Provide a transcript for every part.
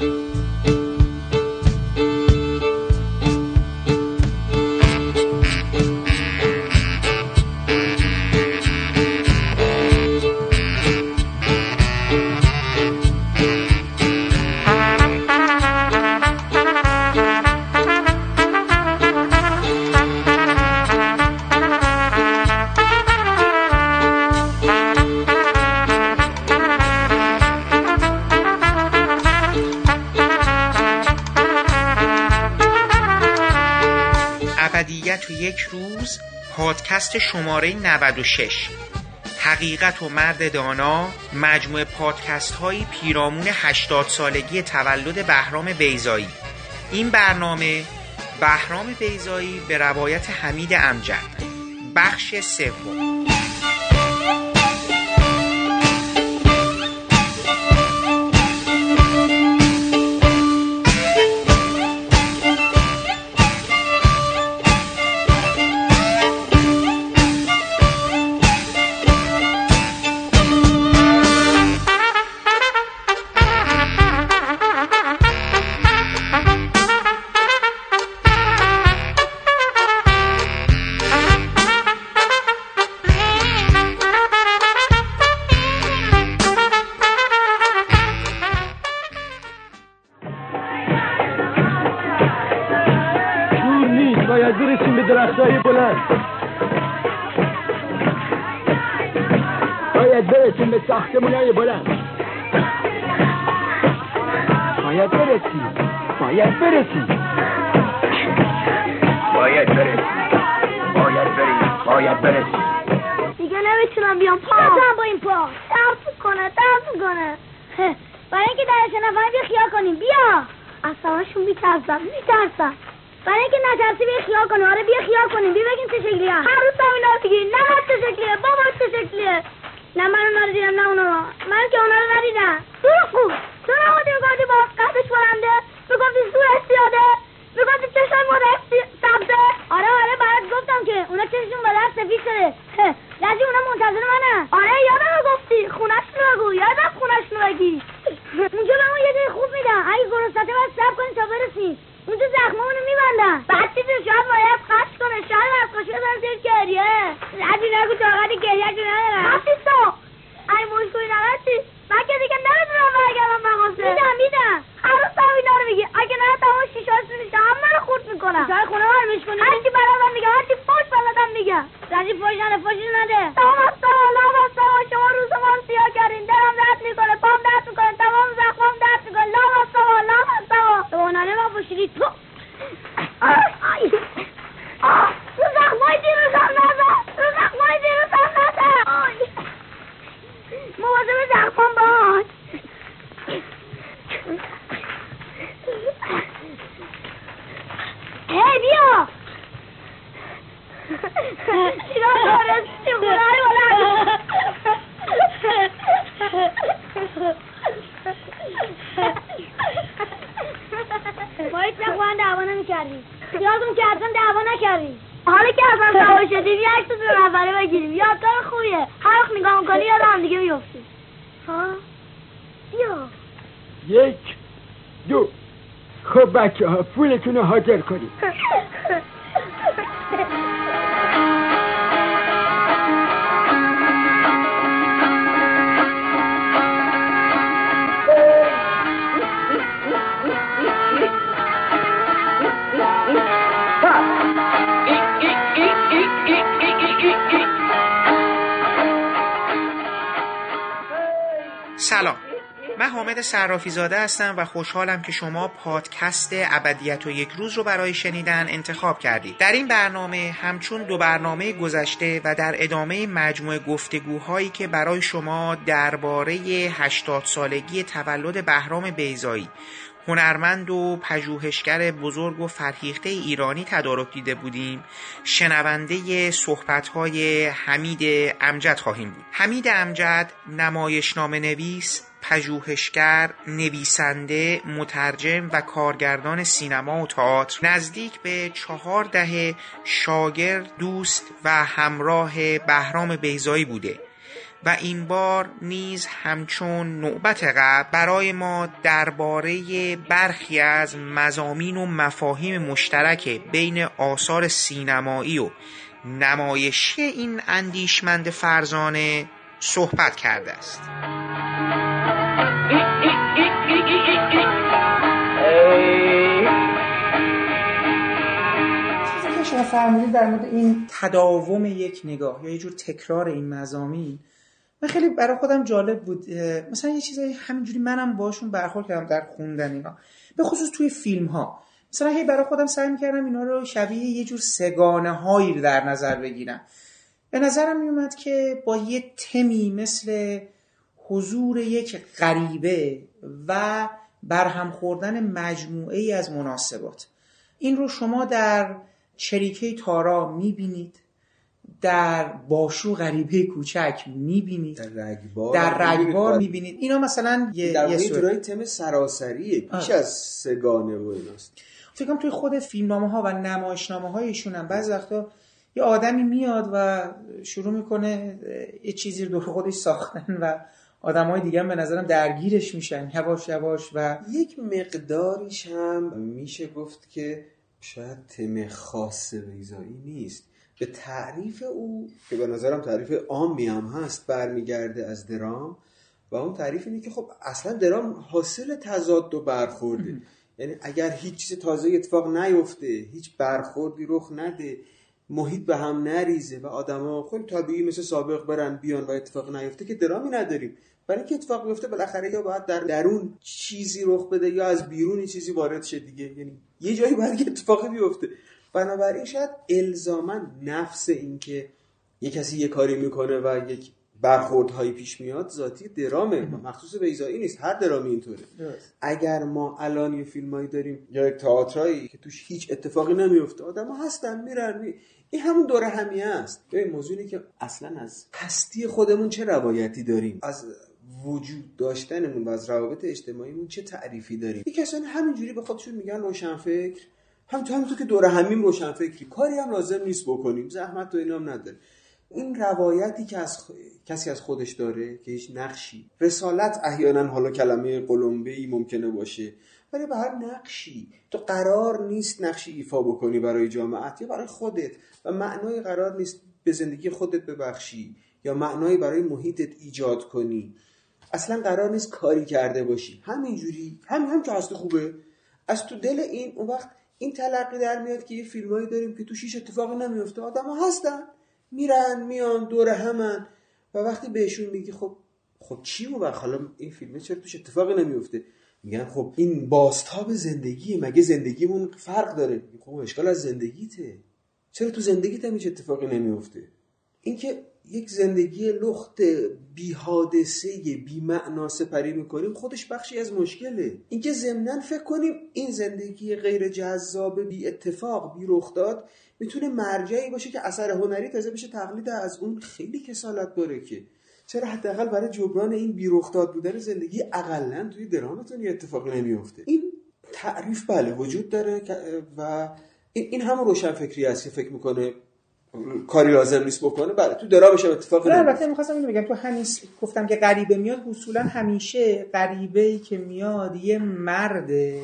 ابدیت و شماره 96 حقیقت و مرد دانا مجموعه پادکست های پیرامون 80 سالگی تولد بهرام بیزایی این برنامه بهرام بیزایی به روایت حمید امجد. بخش سوم. خیال کنیم. آره بیا خیال کنیم. بیا بگیم چه شکلیه. هر روز هم اینا رو میگی نه من چه شکلیه بابا چه شکلیه. نه من اونا رو دیدم نه اونا من که اونا رو ندیدم. دور خوب تو نبودی می‌گفتی با قدش بلنده می‌گفتی زورش زیاده می‌گفتی چشم مادر سبزه آره آره برات گفتم که اونا چششون با دست سفید شده. لازی اونا منتظر منه آره یادم رو گفتی خونشون رو بگو. یادم خونشون رو بگی. اونجا به یه جای خوب میدن اگه گرسنته باید سب کنی تا برسی. اونجا زخممونو میبندن. بعد چیزی شاید باید خش کنه. شاید از خوشی بزن زیر گریه؟ لازی نگو طاقت گریه که ندارم تو ای مشکوی نقصی من که دیگه نمی‌تونم برگردم مغازه میدم میدم. هر روز هم اینا رو میگی. اگه نه تمام شیشاش میشه همه رو خورد می‌کنم. جای خونه من میشکنی هرچی بلدم میگم هرچی فوش بلدم میگم. رجی فوش نده فوشی نده. تمام از تمام لام از تمام شما روز ما رو سیاه کردین. دلم درد می‌کنه پام درد می‌کنه تمام زخمام درد می‌کنه. لام از تمام لام از تو. ننه من فوشیدی تو. آی. آه رو زخمای دیروزم نزد رو زخمای دیروزم نزد مواظب زخمام باش. هی بیا. چرا داره چگونه ما هیچ وقت با هم دعوا نمی‌کردیم. یادم که اصلا دعوا حالا که اصلا دعوا شدیم یه عکس دو نفره بگیریم. یادگار خوبیه. هر وقت نگاه می‌کنی یاد هم دیگه میفتیم ها بیا. یک دو. خب بچه ها پولتون رو حاضر کنید. سلام. من حامد صرافی زاده هستم و خوشحالم که شما پادکست ابدیت و یک روز رو برای شنیدن انتخاب کردید. در این برنامه همچون دو برنامه گذشته و در ادامه مجموعه گفتگوهایی که برای شما درباره 80 سالگی تولد بهرام بیزایی هنرمند و پژوهشگر بزرگ و فرهیخته ایرانی تدارک دیده بودیم. شنونده صحبت‌های حمید امجد خواهیم بود. حمید امجد نمایشنامه نویس پژوهشگر، نویسنده، مترجم و کارگردان سینما و تئاتر. نزدیک به چهار دهه شاگرد، دوست و همراه بهرام بیزایی بوده. و این بار نیز همچون نوبت قبل برای ما درباره برخی از مزامین و مفاهیم مشترک بین آثار سینمایی و نمایشی این اندیشمند فرزانه صحبت کرده است. چیزی که شما فرمودید در مورد این تداوم یک نگاه یا یه جور تکرار این مزامین من خیلی برای خودم جالب بود مثلا یه چیزایی همینجوری منم باشون برخورد کردم در خوندن اینا. به خصوص توی فیلم ها مثلا هی برای خودم سعی می‌کردم اینا رو شبیه یه جور سگانه هایی در نظر بگیرم. به نظرم میومد که با یه تمی مثل حضور یک غریبه و برهم خوردن مجموعه ای از مناسبات. این رو شما در چریکه تارا می‌بینید. در باشو غریبه کوچک می‌بینید. در رگبار در رگبار می‌بینید. اینا مثلا یه در یه واقع صورت- جورای تم سراسریه. پیش آه. از سگانه و ایناست. فکر کنم توی خود فیلمنامه ها و نمایشنامه هایشون هم بعضی وقتا یه آدمی میاد و شروع می‌کنه یه چیزی رو دور خودش ساختن و آدم های دیگه هم به نظرم درگیرش میشن. یواش یواش و یک مقداریش هم میشه گفت که شاید تم خاص ویزایی نیست. به تعریف او که به نظرم تعریف عامی هم هست برمیگرده از درام. و اون تعریف اینه که خب اصلا درام حاصل تضاد و برخورده. یعنی اگر هیچ چیز تازه اتفاق نیفته هیچ برخوردی رخ نده محیط به هم نریزه و آدما خیلی طبیعی مثل سابق برن بیان و اتفاق نیفته که درامی نداریم. برای اینکه اتفاق بیفته بالاخره یا باید در درون چیزی رخ بده یا از بیرون چیزی وارد شه دیگه. یعنی یه جایی باید که اتفاقی بیفته. بنابراین شاید الزاما نفس اینکه یه کسی یه کاری می‌کنه و یک برخوردهایی پیش میاد ذاتی درامه. مخصوص بیزایی نیست. هر درامی اینطوره. اگر ما الان یه فیلمایی داریم یا یک تئاترایی که توش هیچ اتفاقی نمیفته آدم هستن میرن می... این همون دوره همیه است. ببین موضوع اینه که اصلا از هستی خودمون چه روایتی داریم؟ از وجود داشتنمون و از روابط اجتماعیمون چه تعریفی داریم؟ یه کسانی همینجوری به خودشون میگن روشنفکر. هم تو همونطور که دوره همیم روشنفکری کاری هم لازم نیست بکنیم. زحمت و اینا هم نداره. این روایتی که از خ... کسی از خودش داره که هیچ نقشی. رسالت احیانا حالا کلمه قلمبه ای ممکنه باشه. ولی به هر نقشی. تو قرار نیست نقشی ایفا بکنی برای جامعت یا برای خودت. و معنای قرار نیست به زندگی خودت ببخشی. یا معنایی برای محیطت ایجاد کنی. اصلا قرار نیست کاری کرده باشی. همینجوری. هم هم که هست خوبه. از تو دل این اون وقت این تلقی در میاد که یه فیلمایی داریم که توش هیچ اتفاقی نمیفته. آدم هستن. میرن میان دور همن. و وقتی بهشون میگی خب خب چی وقت حالا این فیلمه چرا توش اتفاقی نمیفته؟ میگن خب این باستاب زندگی مگه زندگیمون فرق داره؟ خب اشکال از زندگیته. چرا تو زندگیت هم هیچ اتفاقی نمیفته؟ اینکه یک زندگی لخت بی حادثه بی معنا سپری می‌کنیم خودش بخشی از مشکله. اینکه ضمنا فکر کنیم این زندگی غیر جذاب بی اتفاق بی رخ داد می‌تونه مرجعی باشه که اثر هنری تازه بشه تقلید از اون خیلی کسالت داره که چرا حداقل برای جبران این بی رخ داد بودن زندگی اقلا توی درامتون یه اتفاقی نمیفته این تعریف بله وجود داره و این این همون روشنفکری است که فکر می‌کنه کاری لازم نیست بکنه بله تو درامش هم اتفاق نه البته می‌خواستم اینو بگم. تو همین گفتم که غریبه میاد اصولا همیشه غریبه ای که میاد یه مرده.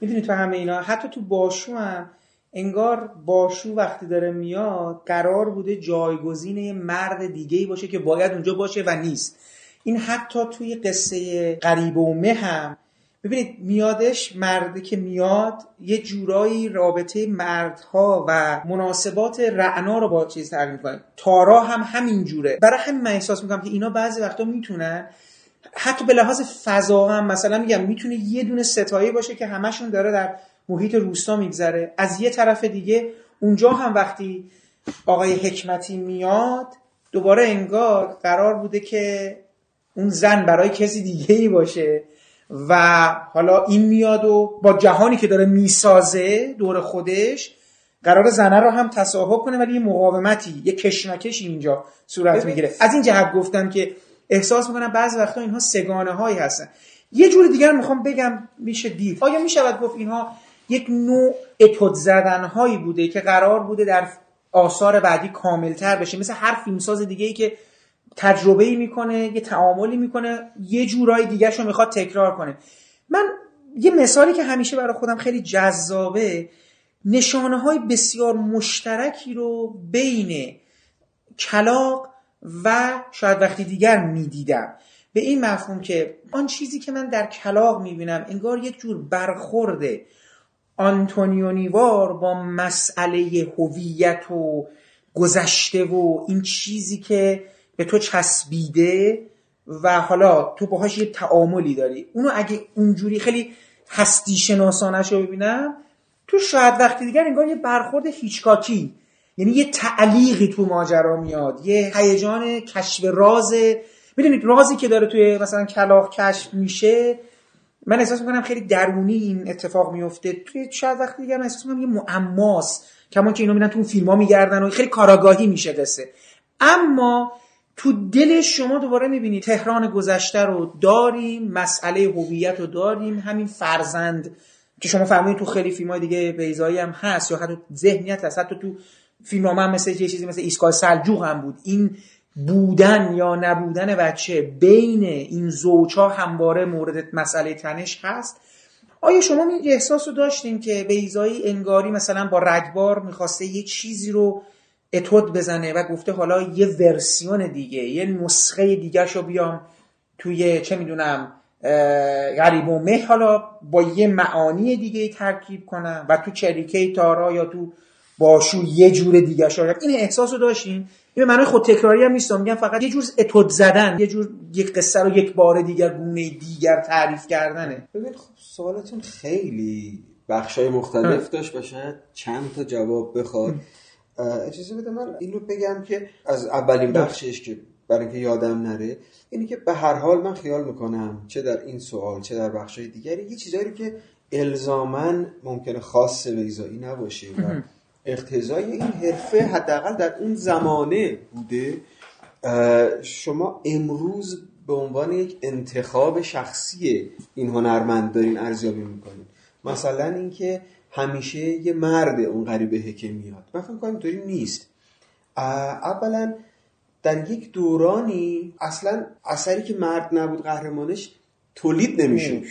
می‌دونی تو همه اینا؟ حتی تو باشو هم انگار باشو وقتی داره میاد قرار بوده جایگزین یه مرد دیگه ای باشه که باید اونجا باشه و نیست. این حتی توی قصه غریبه و مه هم ببینید میادش مردی که میاد یه جورایی رابطه مردها و مناسبات رعنا رو با چیز تعریف می‌کنه. تارا هم همین جوره. برای همین من احساس می‌کنم که اینا بعضی وقتا می‌تونن حتی به لحاظ فضا هم مثلا میگم می‌تونه یه دونه ستایی باشه که همشون داره در محیط روستا میگذره. از یه طرف دیگه اونجا هم وقتی آقای حکمتی میاد دوباره انگار قرار بوده که اون زن برای کسی دیگه ای باشه. و حالا این میاد و با جهانی که داره می‌سازه دور خودش قرار زنه رو هم تصاحب کنه ولی یه مقاومتی یه کشمکشی اینجا صورت. می‌گیره. از این جهت گفتم که احساس می‌کنم بعضی وقتا اینها سگانه هایی هستن. یه جور دیگر می‌خوام بگم میشه دید. آیا می‌شود گفت اینها یک نوع اتود زدن هایی بوده که قرار بوده در آثار بعدی کاملتر بشه؟ مثل هر فیلمساز دیگه ای که تجربه ای می‌کنه یه تعاملی می‌کنه یه جورای دیگه رو می‌خواد تکرار کنه. من یه مثالی که همیشه برای خودم خیلی جذابه نشانه های بسیار مشترکی رو بین کلاق و شاید وقتی دیگر می‌دیدم. به این مفهوم که آن چیزی که من در کلاق می‌بینم انگار یک جور برخورده آنتونیونیوار با مسئله هویت و گذشته و این چیزی که به تو چسبیده و حالا تو باهاش یه تعاملی داری. اونو اگه اونجوری خیلی هستی شناسانش رو ببینم تو شاید وقتی دیگر انگار یه برخورد هیچکاکی یعنی یه تعلیقی تو ماجرا میاد یه هیجان کشف راز. می‌دونید رازی که داره توی مثلا کلاق کشف میشه من احساس می‌کنم خیلی درونی این اتفاق میفته توی شاید وقتی دیگر من احساس می‌کنم یه معماست کما که اینو میرن تو اون فیلم ها میگردن و خیلی کاراگاهی میشه قصه. اما تو دل شما دوباره می‌بینید تهران گذشته رو داریم مسئله هویت رو داریم همین فرزند که شما فهمید تو خیلی فیلم های دیگه بیزایی هم هست یا حتی ذهنیت هست. حتی تو فیلم هم مثل یه چیزی مثل ایسکای سلجوق هم بود. این بودن یا نبودن بچه بین این زوجها همواره مورد مسئله تنش هست. آیا شما این احساس رو داشتین که بیزایی انگاری مثلا با رگبار می‌خواسته یه چیزی رو اتود بزنه و گفته حالا یه ورسیون دیگه یه نسخه دیگه شو بیام توی چه می‌دونم غریب و مه حالا با یه معانی دیگه ترکیب کنم و تو چریکه تارا یا تو باشو یه جور دیگه شاید این احساس رو داشتین؟ این معنی خود تکراری هم نیستم میگم فقط یه جور اتود زدن یه جور یک قصه رو یک بار دیگر گونه دیگر تعریف کردنه. ببین خب سوالتون خیلی بخشای مختلف داشت. و شاید چند تا جواب بخواد. اجازه بده من این رو بگم که از اولین بخشش که برای اینکه یادم نره اینی که به هر حال من خیال می‌کنم چه در این سوال چه در بخشای دیگری یه چیزایی که الزامن ممکنه خاص بیزایی نباشه و اقتضای این حرفه حداقل در اون زمانه بوده. شما امروز به عنوان یک انتخاب شخصی این هنرمند دارین ارزیابی می‌کنین. مثلا اینکه همیشه یه مرد اون غریبه که میاد. من فکر کنم اینطوری نیست. اولا در یک دورانی اصلا اثری که مرد نبود قهرمانش تولید نمیشه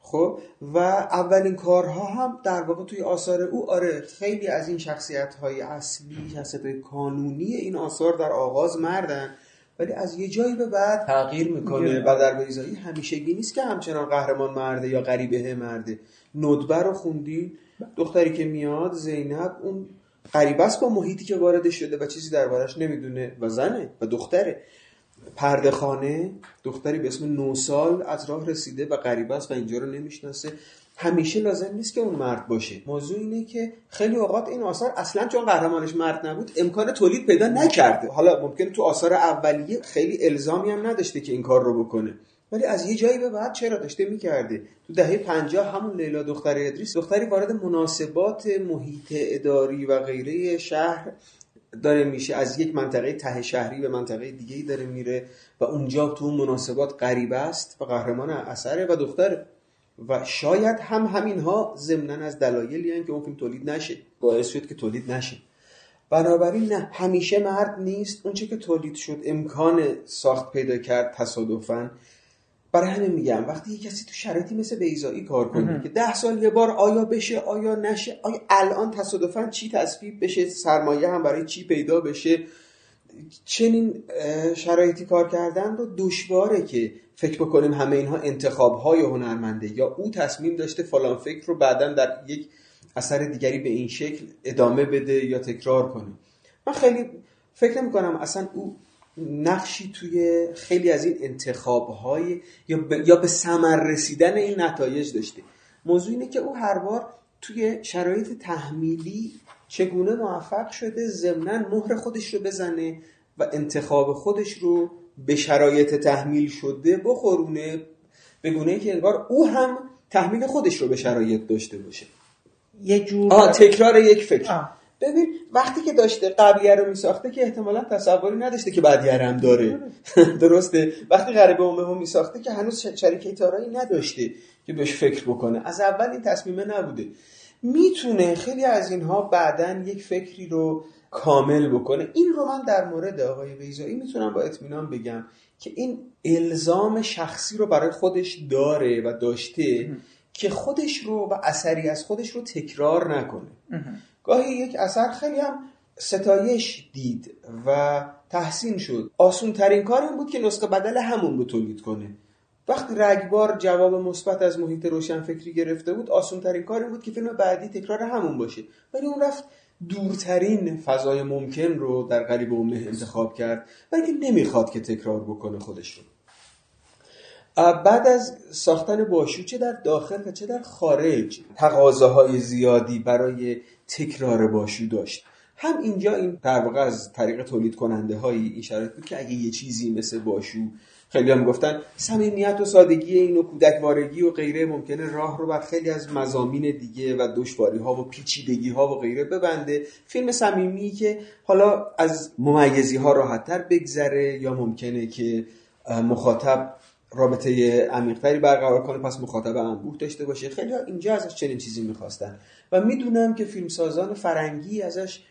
خب؟ و اولین کارها هم در واقع توی آثار او آره خیلی از این شخصیت های اصلی شخصیت های کانونی این آثار در آغاز مردن. ولی از یه جایی به بعد تغییر می‌کنه. و در بیزایی همیشگی نیست که همچنان قهرمان مرده یا غریبه مرده. ندبه رو خوندی؟ دختری که میاد زینب اون غریبه است با محیطی که وارد شده و چیزی دربارش نمی‌دونه و زنه و دختره. پرده خانه دختری به اسم نوسال از راه رسیده و غریبه است و اینجا رو نمی‌شناسه. همیشه لازم نیست که اون مرد باشه. موضوع اینه که خیلی اوقات این آثار اصلا چون قهرمانش مرد نبود امکان تولید پیدا نکرده. حالا ممکن تو آثار اولیه خیلی الزامی هم نداشته که این کار رو بکنه. ولی از یه جایی به بعد چرا داشته می‌کرده تو دهه 50 همون لیلا دختر ادریس دختری وارد مناسبات محیط اداری و غیره شهر داره میشه. از یک منطقه ته شهری به منطقه دیگه داره میره و اونجا تو اون مناسبات غریبه است و قهرمان اثره و دختره. و شاید هم همین ها ضمنا از دلایلی که اون فیلم تولید نشه. باعث شد که تولید نشه. بنابراین نه همیشه مرد نیست. اونچه که تولید شد امکان ساخت پیدا کرد تصادفا. برای همین میگم وقتی یه کسی تو شرایطی مثل بیزایی کار کنه که ده سال یه بار آیا بشه آیا نشه آیا الان تصادفا چی تصویب بشه سرمایه هم برای چی پیدا بشه چنین شرایطی کار کردن رو دشواره که فکر بکنیم همه اینها انتخاب های هنرمنده یا او تصمیم داشته فلان فکر رو بعدا در یک اثر دیگری به این شکل ادامه بده یا تکرار کنه. من خیلی فکر نمی کنم اصلا او نقشی توی خیلی از این انتخاب های یا, یا به سمر رسیدن این نتایج داشته. موضوع اینه که او هر بار توی شرایط تحمیلی چگونه موفق شده ضمنا مهر خودش رو بزنه و انتخاب خودش رو به شرایط تحمیل شده بخورونه به گونه که انگار او هم تحمیل خودش رو به شرایط داشته باشه. یه جور آه تکرار یک فکر. آه. ببین وقتی که داشته قبلیه رو میساخته که احتمالا تصوری نداشته که بعدیه هم داره. درسته؟ وقتی غریبه اومه میساخته که هنوز شریکه تارایی نداشته که بهش فکر بکنه. از اول این تصمیمه نبوده. می‌تونه خیلی از اینها بعدا یک فکری رو کامل بکنه. این رو من در مورد آقای بیزایی می‌تونم با اطمینان بگم که این الزام شخصی رو برای خودش داره و داشته که خودش رو و اثری از خودش رو تکرار نکنه. گاهی یک اثر خیلی هم ستایش دید و تحسین شد. آسون ترین کار این بود که نسخه بدل همون رو تولید کنه. وقتی رگبار جواب مثبت از محیط روشنفکری گرفته بود آسون ترین کار این بود که فیلم بعدی تکرار همون باشه. ولی اون رفت دورترین فضای ممکن رو در قریب امه انتخاب کرد ولی که نمی‌خواد که تکرار بکنه خودش رو. بعد از ساختن باشو چه در داخل و چه در خارج تقاضاهای زیادی برای تکرار باشو داشت. هم اینجا این در واقع از طریق تولید کننده هایی این شرایط بود که اگه یه چیزی مثل باشو خیلی هم گفتن صمیمیت و سادگی این و کودکوارگی و غیره ممکنه راه رو بر خیلی از مزامین دیگه و دشواری ها و پیچیدگی ها و غیره ببنده. فیلم صمیمی که حالا از ممیزی ها راحتتر بگذره یا ممکنه که مخاطب رابطه عمیقتری برقرار کنه پس مخاطب انبوه داشته باشه. خیلی اینجا ازش چنین چیزی می‌خواستن. و می‌دونم که فیلمسازان فرنگی ازش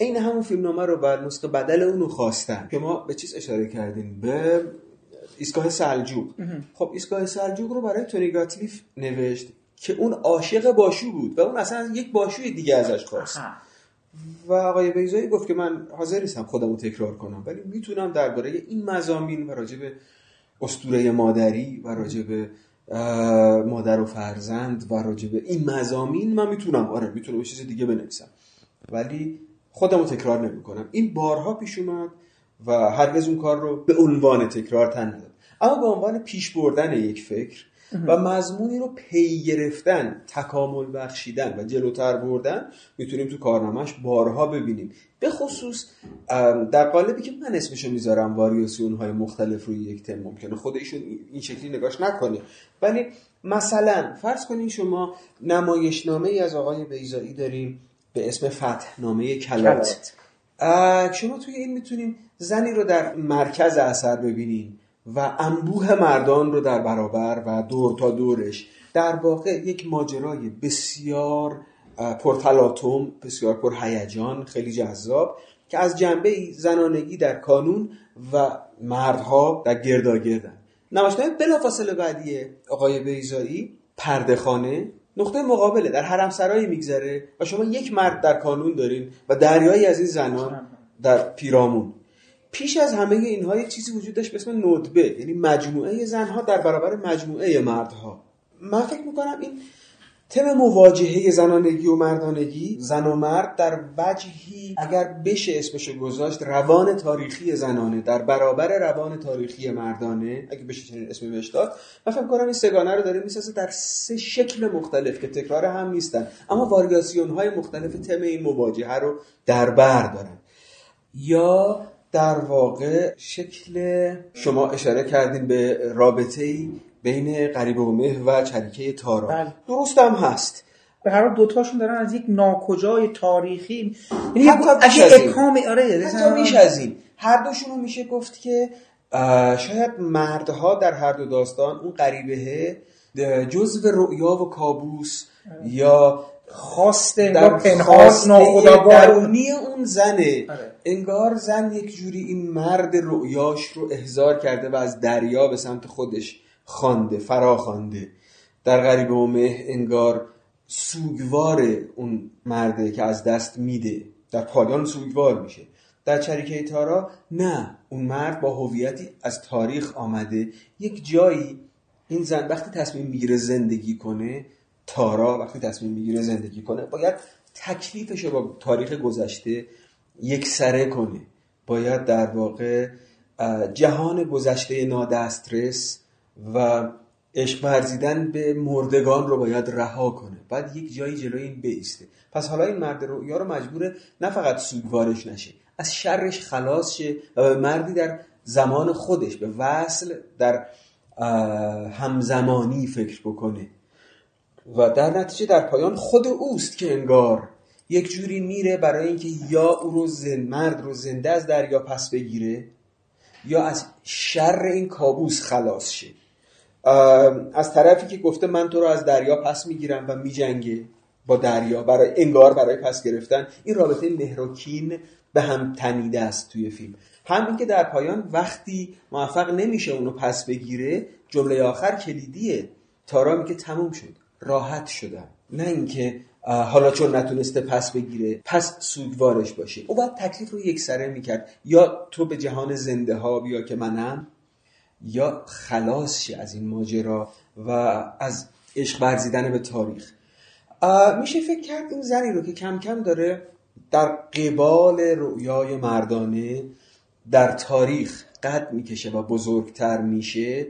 عین همون فیلمنامه رو بر نسخه بدل اونو خواستن. که ما به چیز اشاره کردیم؟ به ایستگاه سلجوق. خب ایستگاه سلجوق رو برای تونی گاتلیف نوشت که اون عاشق باشو بود و اون اصلا یک باشوی دیگه ازش خواست. و آقای بیزایی گفت که من حاضر نیستم خودم رو تکرار کنم ولی می‌تونم درباره این مزامین و راجع به اسطوره مادری و راجع به مادر و فرزند و راجع به این مزامین من می‌تونم آره می‌تونم چیز دیگه بنویسم. ولی خودم رو تکرار نمی‌کنم. این بارها پیش اومد و هرگز اون کار رو به عنوان تکرار تن نداد. اما به عنوان پیش بردن یک فکر و مضمونی رو پی گرفتن تکامل بخشیدن و جلوتر بردن می‌تونیم تو کارنامهش بارها ببینیم. به خصوص در قالبی که من اسمشو می‌ذارم واریاسیون های مختلف روی یک تم ممکنه. خود ایشون این شکلی نگاش نکنه. ولی مثلا فرض کنین شما نمایشنامه ای از آقای بیزایی داریم به اسم فتحنامه کلات. شما توی این می‌تونیم زنی رو در مرکز اثر ببینیم و انبوه مردان رو در برابر و دور تا دورش. در واقع یک ماجرای بسیار پرتلاتوم بسیار پرهیجان خیلی جذاب که از جنبه زنانگی در کانون و مردها در گرداگردن. نمایشنامه بلافاصله بعدی آقای بیزایی پردهخانه نقطه مقابله. در حرم سرایی میگذره و شما یک مرد در کانون دارین و دریایی از این زنان در پیرامون. پیش از همه اینها یک چیزی وجود داشت به اسم ندبه یعنی مجموعه زنها در برابر مجموعه مردها. من فکر می‌کنم این تم مواجهه زنانگی و مردانگی زن و مرد در وجهی اگر بشه اسمشو گذاشت روان تاریخی زنانه در برابر روان تاریخی مردانه اگه بشه چنین اسمی بهش داد من فکر کنم این سگانه رو داره می‌سازه در سه شکل مختلف که تکرار هم نیستن. اما واریاسیون های مختلف تم این مواجهه رو در بر دارن. یا در واقع شکل شما اشاره کردین به رابطه ای بین قریب و مه و چریکه تارا. بله. درست هم هست. به هر حال دوتاشون دارن از یک ناکجای تاریخی. یعنی حتی اگه بیش از این. ابهام آره حتی بیش از این. هر دوشون میشه گفت که شاید مردها در هر دو داستان اون غریبه جزو رؤیا و کابوس یا خواست در انگار پنهان خواسته ناخودآگاه. درونی اون زنه. آره. انگار زن یک جوری این مرد رؤیاش رو احضار کرده و از دریا به سمت خودش خوانده فرا خوانده در غریب و مه انگار سوگوار اون مرده که از دست میده. در پایان سوگوار میشه. در چریکه تارا نه اون مرد با هویتی از تاریخ آمده. یک جایی این زن وقتی تصمیم می‌گیره زندگی کنه تارا وقتی تصمیم می‌گیره زندگی کنه باید تکلیفش رو با تاریخ گذشته یک سره کنه. باید در واقع جهان گذشته نادسترس و عشق ورزیدن به مردگان رو باید رها کنه. بعد یک جایی جلوی این بیسته. پس حالا این مرد رؤیا رو مجبوره نه فقط سوگوارش نشه از شرش خلاص شه و به مردی در زمان خودش به وصل در همزمانی فکر بکنه. و در نتیجه در پایان خود اوست که انگار یک جوری میره برای اینکه یا او رو زن مرد رو زنده از دریا پس بگیره یا از شر این کابوس خلاص شه. از طرفی که گفته من تو رو از دریا پس می‌گیرم و میجنگه با دریا برای انگار برای پس گرفتن این رابطه مهروکین به هم تنیده است توی فیلم. همین که در پایان وقتی موفق نمیشه اونو پس بگیره جمله آخر کلیدیه. تارا میگه تموم شد. راحت شدم نه اینکه حالا چون نتونسته پس بگیره پس سوگوارش باشه. او باید تکلیف رو یک سره می‌کرد. یا تو به جهان زنده ها بیا که منم یا خلاص شی از این ماجرا و از عشق ورزیدن به تاریخ. میشه فکر کرد این زنی رو که کم کم داره در قبال رویای مردانه در تاریخ قد می‌کشه و بزرگتر میشه.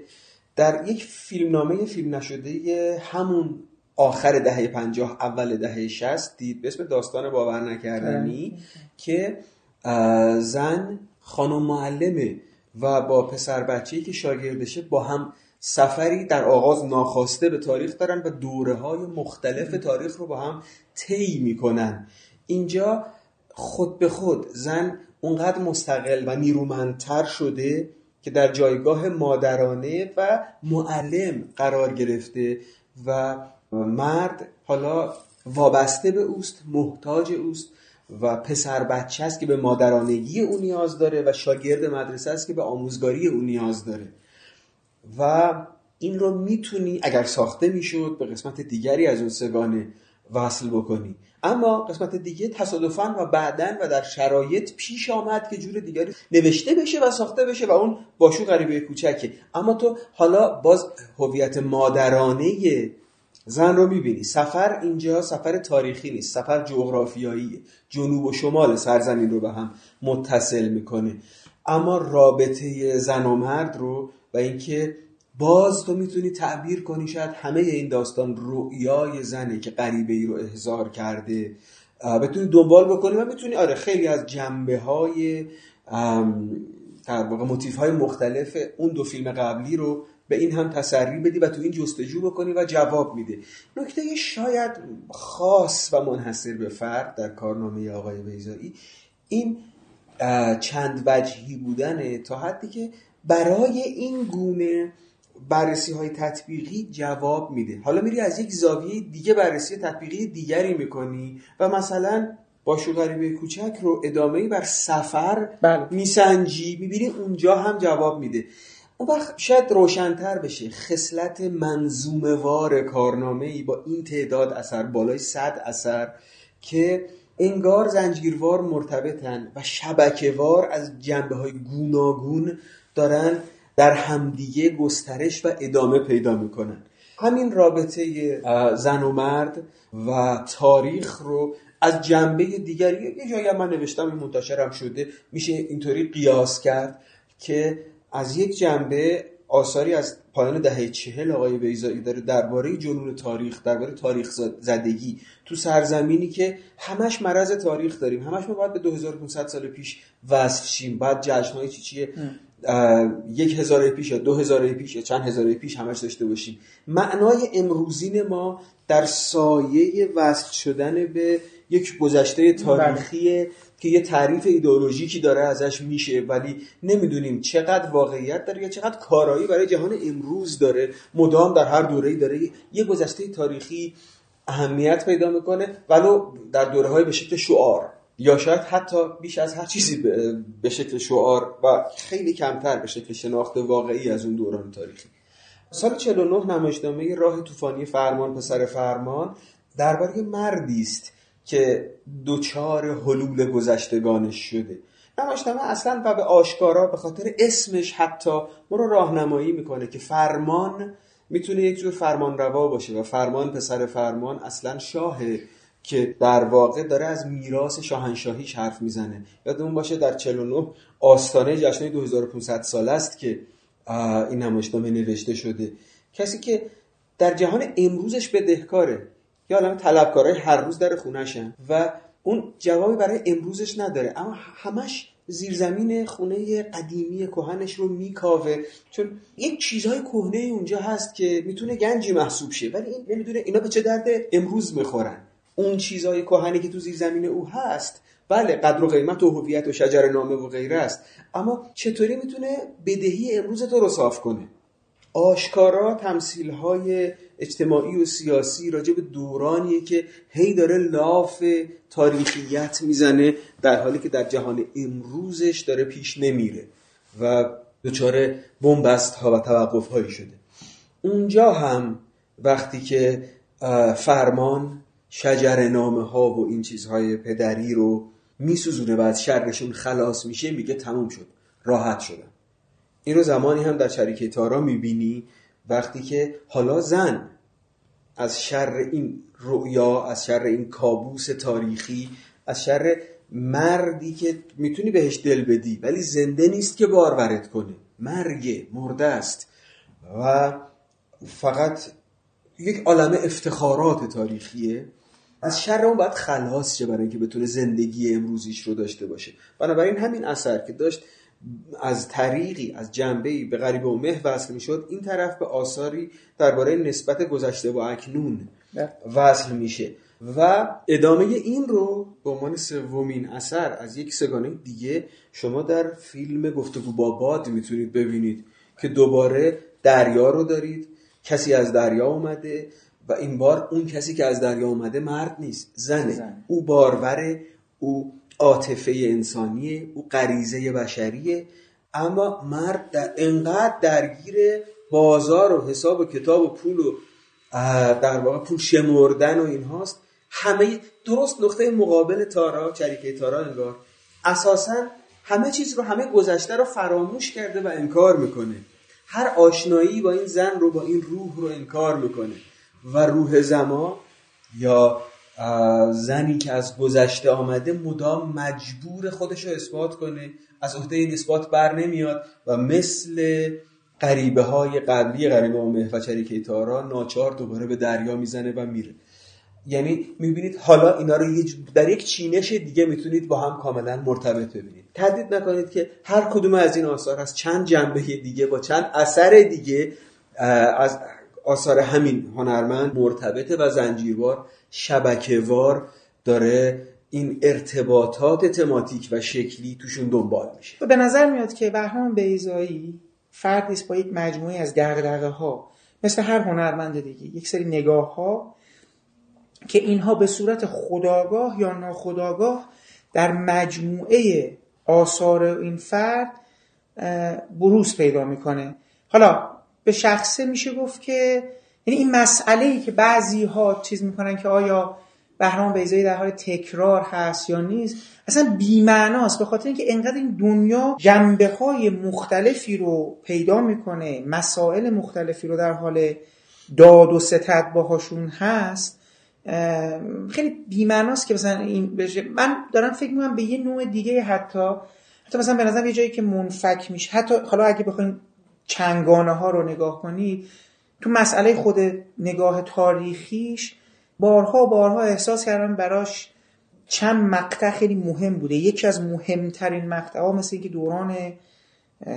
در یک فیلمنامه فیلم نشده همون آخر دهه پنجاه اول دهه شست دید به اسم داستان باور نکردنی که زن خانم معلمه و با پسر بچه‌ای که شاگردشه با هم سفری در آغاز ناخواسته به تاریخ دارن و دوره های مختلف تاریخ رو با هم طی می‌کنن. اینجا خود به خود زن اونقدر مستقل و نیرومندتر شده که در جایگاه مادرانه و معلم قرار گرفته و مرد حالا وابسته به اوست محتاج اوست و پسر بچه است که به مادرانگی او نیاز داره و شاگرد مدرسه است که به آموزگاری او نیاز داره. و این رو می‌تونی اگر ساخته می‌شد به قسمت دیگری از اون سگانه وصل بکنی. اما قسمت دیگه تصادفا و بعدا و در شرایط پیش آمد که جور دیگری نوشته بشه و ساخته بشه و اون باشو غریبه کوچکه. اما تو حالا باز هویت مادرانه زن رو می‌بینی. سفر اینجا سفر تاریخی نیست سفر جغرافیایی جنوب و شمال سرزمین رو به هم متصل می‌کنه. اما رابطه زن و مرد رو و اینکه باز تو می‌تونی تعبیر کنی شاید همه این داستان رؤیای زنه که غریبه ای رو احضار کرده بتونی دنبال بکنی و می‌تونی آره خیلی از جنبه های در واقع موتیف های مختلف اون دو فیلم قبلی رو به این هم تسری بدی و تو این جستجو بکنی و جواب میده. نکته شاید خاص و منحصر به فرد در کارنامه آقای بیزایی این چند وجهی بودنه تا حدی که برای این گونه بررسی های تطبیقی جواب میده. حالا میری از یک زاویه دیگه بررسی تطبیقی دیگری می‌کنی و مثلا با غریبه کوچک رو ادامه بر سفر بله. میسنجی می‌بینی اونجا هم جواب میده. اون وقت شاید روشنتر بشه. خصلت منظوموار کارنامه ای با این تعداد اثر بالای صد اثر که انگار زنجیروار مرتبطن و شبکهوار از جنبه های گوناگون دارن در همدیگه گسترش و ادامه پیدا می‌کنن. همین رابطه زن و مرد و تاریخ رو از جنبه دیگری یه جایی من نوشتم منتشرم شده میشه اینطوری قیاس کرد که از یک جنبه آثاری از پایان دهه چهل آقای بیزایی داره درباره جنون تاریخ درباره تاریخ زدگی تو سرزمینی که همش مرض تاریخ داریم. همش ما باید به 2500 سال پیش وصف شیم. بعد جشنهای چی چیه؟ یک هزاره پیش یا دو هزاره پیش یا چند هزاره پیش همش داشته باشیم. معنای امروزین ما در سایه وصل شدن به یک گذشته تاریخی که یه تعریف ایدئولوژیکی داره ازش میشه ولی نمی‌دونیم چقدر واقعیت داره یا چقدر کارایی برای جهان امروز داره. مدام در هر دوره‌ای داره یه گذشته تاریخی اهمیت پیدا می‌کنه ولو در دوره های به شکل شعار. یا شاید حتی بیش از هر چیزی به شکل شعار و خیلی کمتر به شکل شناخت واقعی از اون دوران تاریخی. سال 49 نمایشنامه راه طوفانی فرمان پسر فرمان درباره مردی است که دوچار حلول گذشتگانش شده. نمایشنامه اصلا و به آشکارا به خاطر اسمش حتی ما رو راهنمایی می‌کنه که فرمان می‌تونه یک جور فرمان روا باشه و فرمان پسر فرمان اصلا شاهه که در واقع داره از میراث شاهنشاهیش حرف می‌زنه. یادمون باشه در 49 آستانه جشن 2500 سال است که این نمایشنامه نوشته شده. کسی که در جهان امروزش بدهکاره. یا عالم طلبکارای هر روز در خونهشن و اون جوابی برای امروزش نداره. اما همش زیرزمین خونه قدیمی کهنش رو میکاوه. چون یک چیزهای کهنه اونجا هست که می‌تونه گنجی محسوب شه. ولی این نمی‌دونه اینا به چه درد امروز می‌خورن. اون چیزهای کهنی که تو زیرزمین او هست بله قدر و قیمت و هویت و شجر نامه و غیره است. اما چطوری می‌تونه بدهی امروز تو رو صاف کنه؟ آشکارا تمثیل های اجتماعی و سیاسی راجع به دورانیه که هی داره لاف تاریخیت می‌زنه در حالی که در جهان امروزش داره پیش نمیره و دچار بنبست ها و توقف هایی شده. اونجا هم وقتی که فرمان شجر نامه ها و این چیزهای پدری رو میسوزونه و از شرشون خلاص میشه میگه تموم شد راحت شدم. این رو زمانی هم در شریک تارا می‌بینی وقتی که حالا زن از شر این رؤیا از شر این کابوس تاریخی از شر مردی که می‌تونی بهش دل بدی ولی زنده نیست که بارورت کنه. مرگ مرده است. و فقط یک عالم افتخارات تاریخیه. از شر اون باید خلاص شه برای اینکه بتونه زندگی امروزیش رو داشته باشه. بنابراین همین اثر که داشت از طریقی از جنبه به غریب و مه وصل می‌شد این طرف به آثاری درباره نسبت گذشته و اکنون وصل میشه. و ادامه این رو به عنوان سومین اثر از یک سگانه دیگه شما در فیلم گفتگو با باد می‌تونید ببینید که دوباره دریا رو دارید. کسی از دریا اومده و این بار اون کسی که از دریا اومده مرد نیست زنه. زن. او باروره او عاطفه انسانیه او غریزه بشریه. اما مرد در انقدر درگیر بازار و حساب و کتاب و پول و در واقع پول شمردن و این هاست همه درست نقطه مقابل تارا چریکه تارا انگار. اساسا همه چیز رو همه گذشته رو فراموش کرده و انکار می‌کنه. هر آشنایی با این زن رو با این روح رو انکار می‌کنه. و روح زما یا زنی که از گذشته آمده مدام مجبور خودش رو اثبات کنه از عهده این اثبات بر نمیاد و مثل قریبه های قبلی غریبه و و چریکه تارا ناچار دوباره به دریا می‌زنه و میره. یعنی می‌بینید حالا اینا رو در یک چینش دیگه می‌تونید با هم کاملا مرتبط ببینید. تردید نکنید که هر کدوم از این آثار از چند جنبه دیگه با چند اثر دیگه از آثار همین هنرمند مرتبطه و زنجیروار شبکهوار داره این ارتباطات تماتیک و شکلی توشون دنبال میشه. به نظر میاد که بهرام بیزایی فردی با یک مجموعه از دغدغه ها مثل هر هنرمند دیگه یک سری نگاه ها که اینها به صورت خداگاه یا ناخداگاه در مجموعه آثار این فرد بروز پیدا می‌کنه. حالا به شخصه میشه گفت که یعنی این مسئله ای که بعضی ها چیز می‌کنن که آیا بهرام بیزایی در حال تکرار هست یا نیست اصلا بیمعناست به خاطر اینکه انقدر این دنیا جنبه های مختلفی رو پیدا می‌کنه مسائل مختلفی رو در حال داد و ستد باهاشون هست خیلی بیمعناست که مثلا این بشه. من دارم فکر می‌کنم به یه نوع دیگه حتی حتی مثلا به نظرم یه جایی که منفک میشه. حتی حالا اگه بخوایم چنگانه ها رو نگاه کنید تو مسئله خود نگاه تاریخیش بارها بارها احساس کردم براش چند مقطع خیلی مهم بوده. یکی از مهمترین مقطع ها مثل اینکه دوران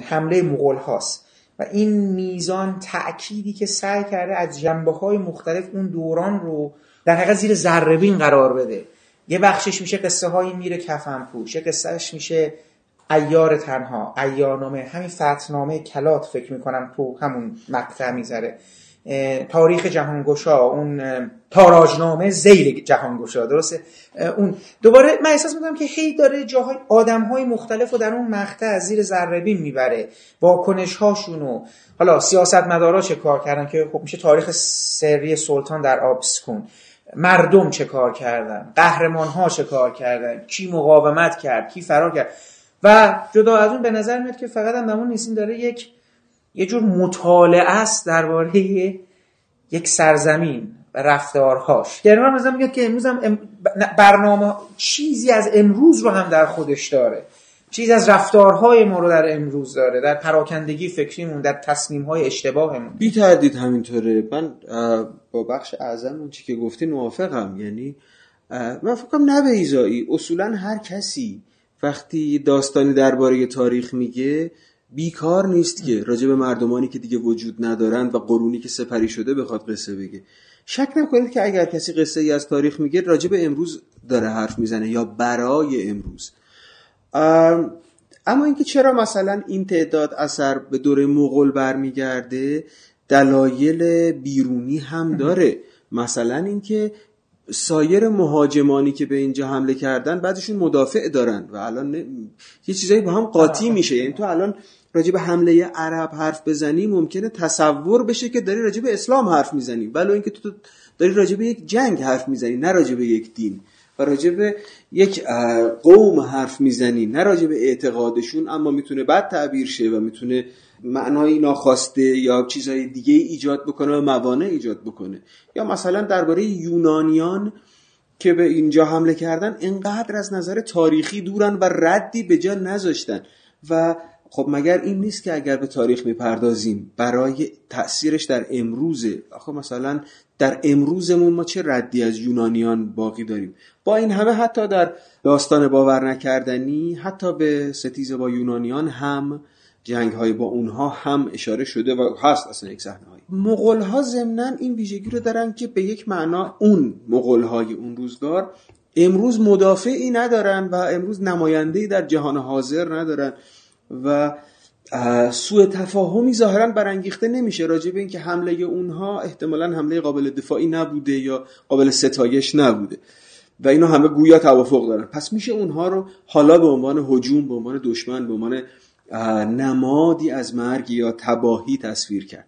حمله مغول هاست و این میزان تأکیدی که سعی کرده از جنبه های مختلف اون دوران رو در حقیقت زیر ذربین قرار بده. یه بخشش میشه قصه هایی میره کفن پوش یه قصهش میشه ایار تنها ایارنامه همین فتنامه کلات فکر می‌کنم تو همون مقطع می‌ذاره. تاریخ جهانگشا اون تاراجنامه زیر جهانگشا درسته؟ اون. دوباره من احساس می‌کنم که هی داره جاهای آدم های مختلف رو در اون مقطع از زیر ذربین می‌بره واکنش هاشونو حالا سیاست مدارا چه کار کردن که خب میشه تاریخ سری سلطان در آبسکون. مردم چه کار کردن؟ قهرمان ها چه کار کردن؟ کی مقاومت کرد؟ کی فرار کرد؟ و جدا از اون به نظر میاد که فقط هم نمون داره یک یه جور مطالعه است درباره یک سرزمین و رفتارهاش. یعنی من مثلا میگه که امروز هم برنامه چیزی از امروز رو هم در خودش داره. چیزی از رفتارهای ما رو در امروز داره در پراکندگی فکریمون در تصمیم اشتباهمون. بی تردید همینطوره. من با بخش اعظم اون چی که گفتی موافقم. یعنی من فکرم نه به ایزایی. اصولا هر کسی وقتی داستانی درباره تاریخ میگه بیکار نیست که راجع به مردمانی که دیگه وجود ندارند و قرونی که سپری شده بخواد قصه بگه. شک نکنید که اگر کسی قصه ای از تاریخ میگه راجع به امروز داره حرف می‌زنه یا برای امروز. اما اینکه چرا مثلا این تعداد اثر به دوره مغول برمیگرده دلایل بیرونی هم داره. مثلا اینکه سایر مهاجمانی که به اینجا حمله کردن بعدشون مدافع دارن و الان یه چیزایی با هم قاطی میشه. یعنی تو الان راجع به حمله عرب حرف بزنی ممکنه تصور بشه که داری راجع به اسلام حرف می‌زنی. ولی اینکه تو داری راجع به یک جنگ حرف می‌زنی نه راجع به یک دین. و راجع به یک قوم حرف می‌زنی نه راجع به اعتقادشون اما می‌تونه بد تعبیر شه و می‌تونه معنای ناخواسته یا چیزهای دیگه ایجاد بکنه و موانع ایجاد بکنه. یا مثلا درباره یونانیان که به اینجا حمله کردن انقدر از نظر تاریخی دورن و ردی به جا نذاشتن. و خب مگر این نیست که اگر به تاریخ می‌پردازیم برای تاثیرش در امروزه آخه مثلا در امروزمون ما چه ردی از یونانیان باقی داریم؟ با این همه حتی در داستان باور نکردنی حتی به ستیز با یونانیان هم جنگ های با اونها هم اشاره شده و هست اصلا یک صحنه های مغول ها ضمنا این ویژگی رو دارن که به یک معنا اون مغول های اون روزگار امروز مدافعی ندارن و امروز نماینده در جهان حاضر ندارن و سوء تفاهمی ظاهرا برانگیخته نمیشه. راجع به اینکه حمله اونها احتمالا حمله قابل دفاعی نبوده یا قابل ستایش نبوده و اینا همه گویا توافق دارن. پس میشه اونها رو حالا به عنوان هجوم به عنوان دشمن به عنوان نمادی از مرگ یا تباهی تصویر کرد.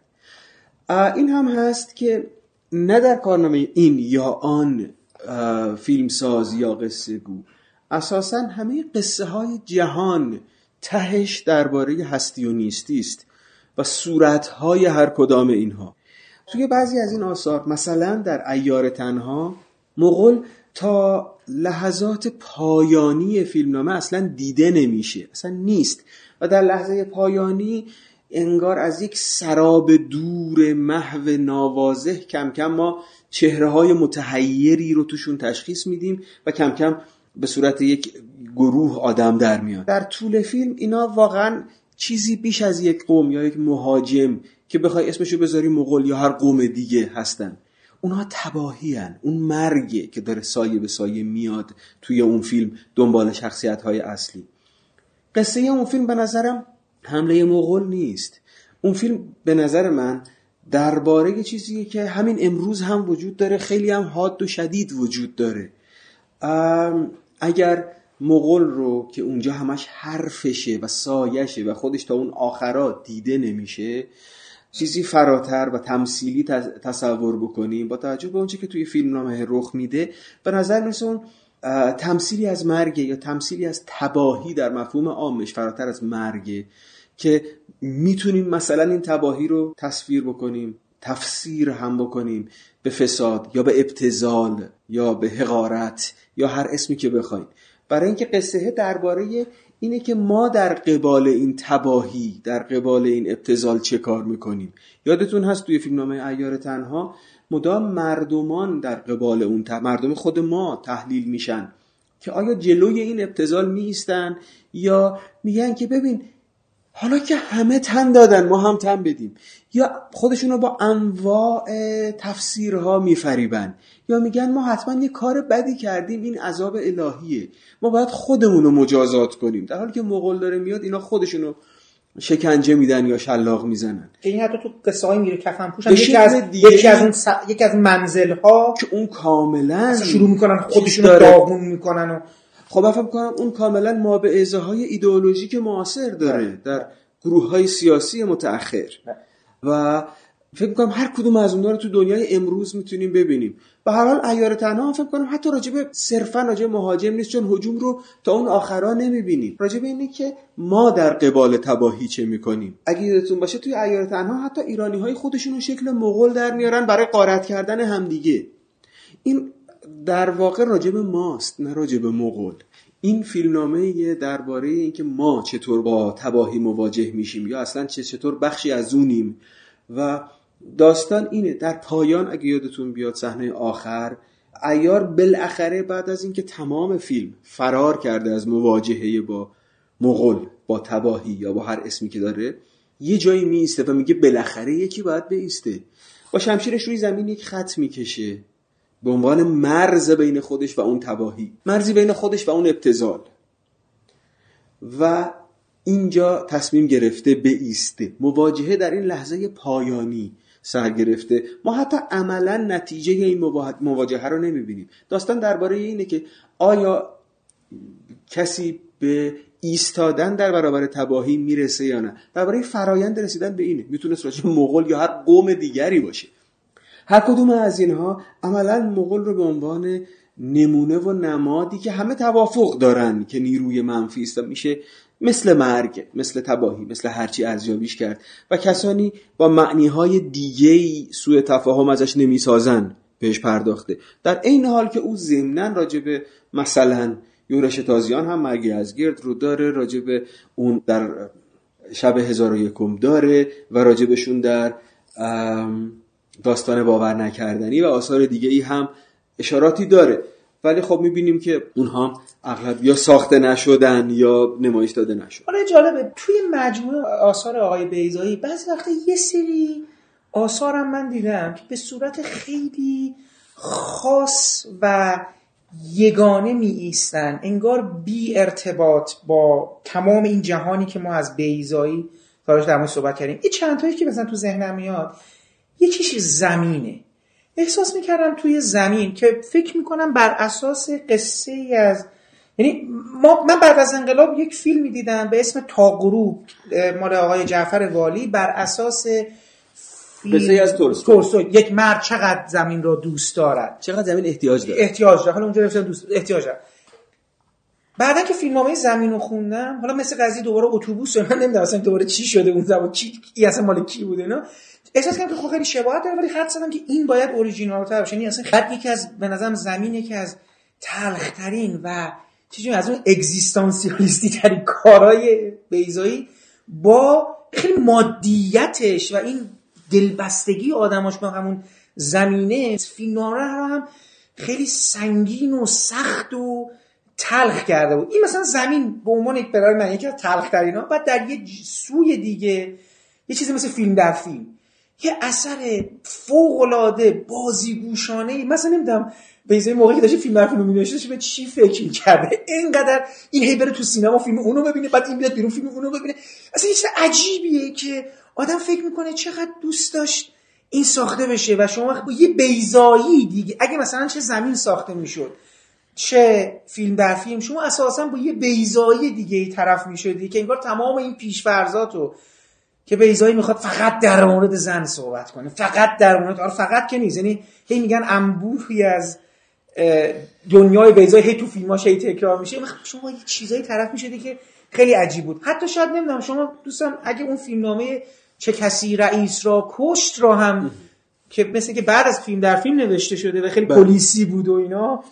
این هم هست که نه در کارنامه این یا آن فیلمساز یا قصه گو. اساسا همه قصه های جهان تهش درباره هستی و نیستی است و صورتهای هر کدام اینها. توی بعضی از این آثار مثلا در ایار تنها مغل تا لحظات پایانی فیلمنامه اصلا دیده نمیشه اصلا نیست. و در لحظه پایانی انگار از یک سراب دور محو نوازه کم کم ما چهره های متحیری رو توشون تشخیص میدیم و کم کم به صورت یک گروه آدم در میاد در طول فیلم اینا واقعا چیزی بیش از یک قوم یا یک مهاجم که بخوای اسمشو بذاری مغول یا هر قوم دیگه هستن. اونها تباهی هن. اون مرگه که داره سایه به سایه میاد توی اون فیلم دنبال شخصیت های اصلی. قصه اون فیلم به نظرم حمله مغول نیست. اون فیلم به نظر من درباره چیزیه که همین امروز هم وجود داره خیلی هم حاد و شدید وجود داره. اگر مغول رو که اونجا همش حرفشه و سایشه و خودش تا اون آخرات دیده نمیشه چیزی فراتر و تمثیلی تصور بکنیم با توجه به اونچه که توی فیلم نامه رخ میده به نظر می‌رسه اون تمثیلی از مرگ یا تمثیلی از تباهی در مفهوم عامش فراتر از مرگ که می‌تونیم مثلا این تباهی رو تصویر بکنیم تفسیر هم بکنیم به فساد یا به ابتزال یا به حقارت یا هر اسمی که بخوایم برای اینکه قصه درباره اینه که ما در قبال این تباهی در قبال این ابتزال چه کار می‌کنیم. یادتون هست توی فیلمنامه ایار تنها مدام مردمان در قبال اون مردم خود ما تحلیل میشن که آیا جلوی این ابتزال میستن یا میگن که ببین حالا که همه تن دادن ما هم تن بدیم. یا خودشون رو با انواع تفسیرها میفریبن. یا میگن ما حتما یه کار بدی کردیم این عذاب الهیه. ما باید خودمون رو مجازات کنیم. در حالی که مغول داره میاد اینا خودشونو شکنجه میدن یا شلاق می‌زنن این حتی تو قصه های میره کفن پوشن یکی از یکی از اون س... یکی از منزل ها که اون کاملا شروع می‌کنن خودشون رو داغون می‌کنن و خب فکر کنم اون کاملا ما به های ایدئولوژیک معاصر داره بله. در گروه های سیاسی متأخر بله. و فکر می‌کنم هر کدوم از اونها رو تو دنیای امروز می‌تونیم ببینیم. به هر حال ایار تنها فکر کنم حتی راجب صرفا راجب مهاجم نیست چون هجوم رو تا اون آخرا نمی‌بینیم. راجب اینه که ما در قبال تباهی چه می‌کنیم؟ اگه یادتون باشه توی ایار تنها حتی ایرانی های خودشون شکل مغول در میارن برای قارت کردن همدیگه. این در واقع راجب ماست نه راجب مغول. این فیلمنامه درباره اینکه ما چطور با تباهی مواجه میشیم یا اصلا چطور بخشی از اونیم و داستان اینه در پایان اگه یادتون بیاد صحنه آخر ایار بالاخره بعد از اینکه تمام فیلم فرار کرده از مواجهه با مغول با تباهی یا با هر اسمی که داره یه جایی میسته و میگه بالاخره یکی باید بیسته. با شمشیرش روی زمین یک خط می‌کشه به عنوان مرز بین خودش و اون تباهی مرزی بین خودش و اون ابتزال و اینجا تصمیم گرفته به مواجهه در این لحظه پایانی. سر گرفته. ما حتی عملا نتیجه این مواجهه رو نمی‌بینیم. داستان درباره اینه که آیا کسی به ایستادن در برابر تباهی می‌رسه یا نه. درباره فرایند رسیدن به اینه. می‌تونست راجع مغول یا هر قوم دیگری باشه. هر کدوم از اینها عملا مغول رو به عنوان نمونه و نمادی که همه توافق دارن که نیروی منفی است میشه مثل مرگ مثل تباهی مثل هرچی ارزیابیش کرد. و کسانی با معنیهای دیگه سوء تفاهم ازش نمی‌سازن بهش پرداخته. در این حال که او ضمنا راجع به مثلا یورش تازیان هم مرگ از گرد رو داره راجع به اون در شب هزار و یکم داره و راجبشون در داستان باور نکردنی و آثار دیگه ای هم اشاراتی داره. ولی خب می‌بینیم که اونها اغلب یا ساخته نشدن یا نمایش داده نشد. حالا جالبه. توی مجموعه آثار آقای بیزایی بعضی وقتا یه سری آثارم من دیدم که به صورت خیلی خاص و یگانه می ایستن انگار بی ارتباط با تمام این جهانی که ما از بیزایی دارش در صحبت کردیم. این چند تایی که مثلا تو ذهنم میاد یکیش زمینه. احساس می‌کردم توی زمین که فکر می‌کنم بر اساس قصه ای از یعنی ما من بعد از انقلاب یک فیلمی دیدم به اسم تا غروب مال آقای جعفر والی. بر اساس قصه از تولستوی. یک مرد چقدر زمین را دوست دارد؟ چقدر زمین احتیاج داره احتیاج داره حالا اونجا دوست احتیاج داره بعدا که فیلمنامه زمین رو خوندم حالا مثل قضیه دوباره اتوبوس من نمی‌دونم اصلا دوباره چی شده اون زمان چی اصلا مال کی بوده نه احساس کردم که خب خیلی شباهت داره ولی خط زدم که این باید اوریجینال تر باشه. یعنی اصلا خط یکی از به نظرم زمین یکی از تلخترین و چیزی از اون اگزیستانسیالیستی ترین کارهای بیزایی با خیلی مادیتش و این دلبستگی آدماش با همون زمینه فیلمنامه رو هم خیلی سنگین و سخت و تلخ کرده بود. این مثلا زمین به عنوان یک برای من یکی از تلخ ترین ها بعد در یه سوی دیگه یه چیزی مثل فیلم در فیلم. یه اثر فوق العاده بازیگوشانه مثلا نمی‌دونم این موقعی که داشته فیلم در فیلم می‌نوشته به چی فکر کرده اینقدر این هی بره تو سینما فیلم اونو ببینه بعد این بیاد بیرون فیلم اونو ببینه. اصلا یه چیز عجیبیه که آدم فکر می‌کنه چقدر دوست داشت این ساخته بشه و شما با یه بیزایی دیگه اگه مثلا چه زمین ساخته می‌شد چه فیلم در فیلم شما اساسا با یه بیزایی دیگه ای طرف می‌شدی که انگار تمام این پیشفرزاتو که بیزایی می‌خواد فقط در مورد زن صحبت کنه. فقط در مورد آره فقط که نیست. یعنی هی میگن انبوهی از دنیای بیزایی هی تو فیلماش هی تکرار میشه. شما یه چیزایی طرف می‌شدی که خیلی عجیب بود. حتی شاید نمی‌دونم شما دوستان اگه اون فیلمنامه چه کسی رئیس را کشت را هم که مثل که بعد از فیلم در فیلم نوشته شده و خیلی بله. پلیسی بود و اینا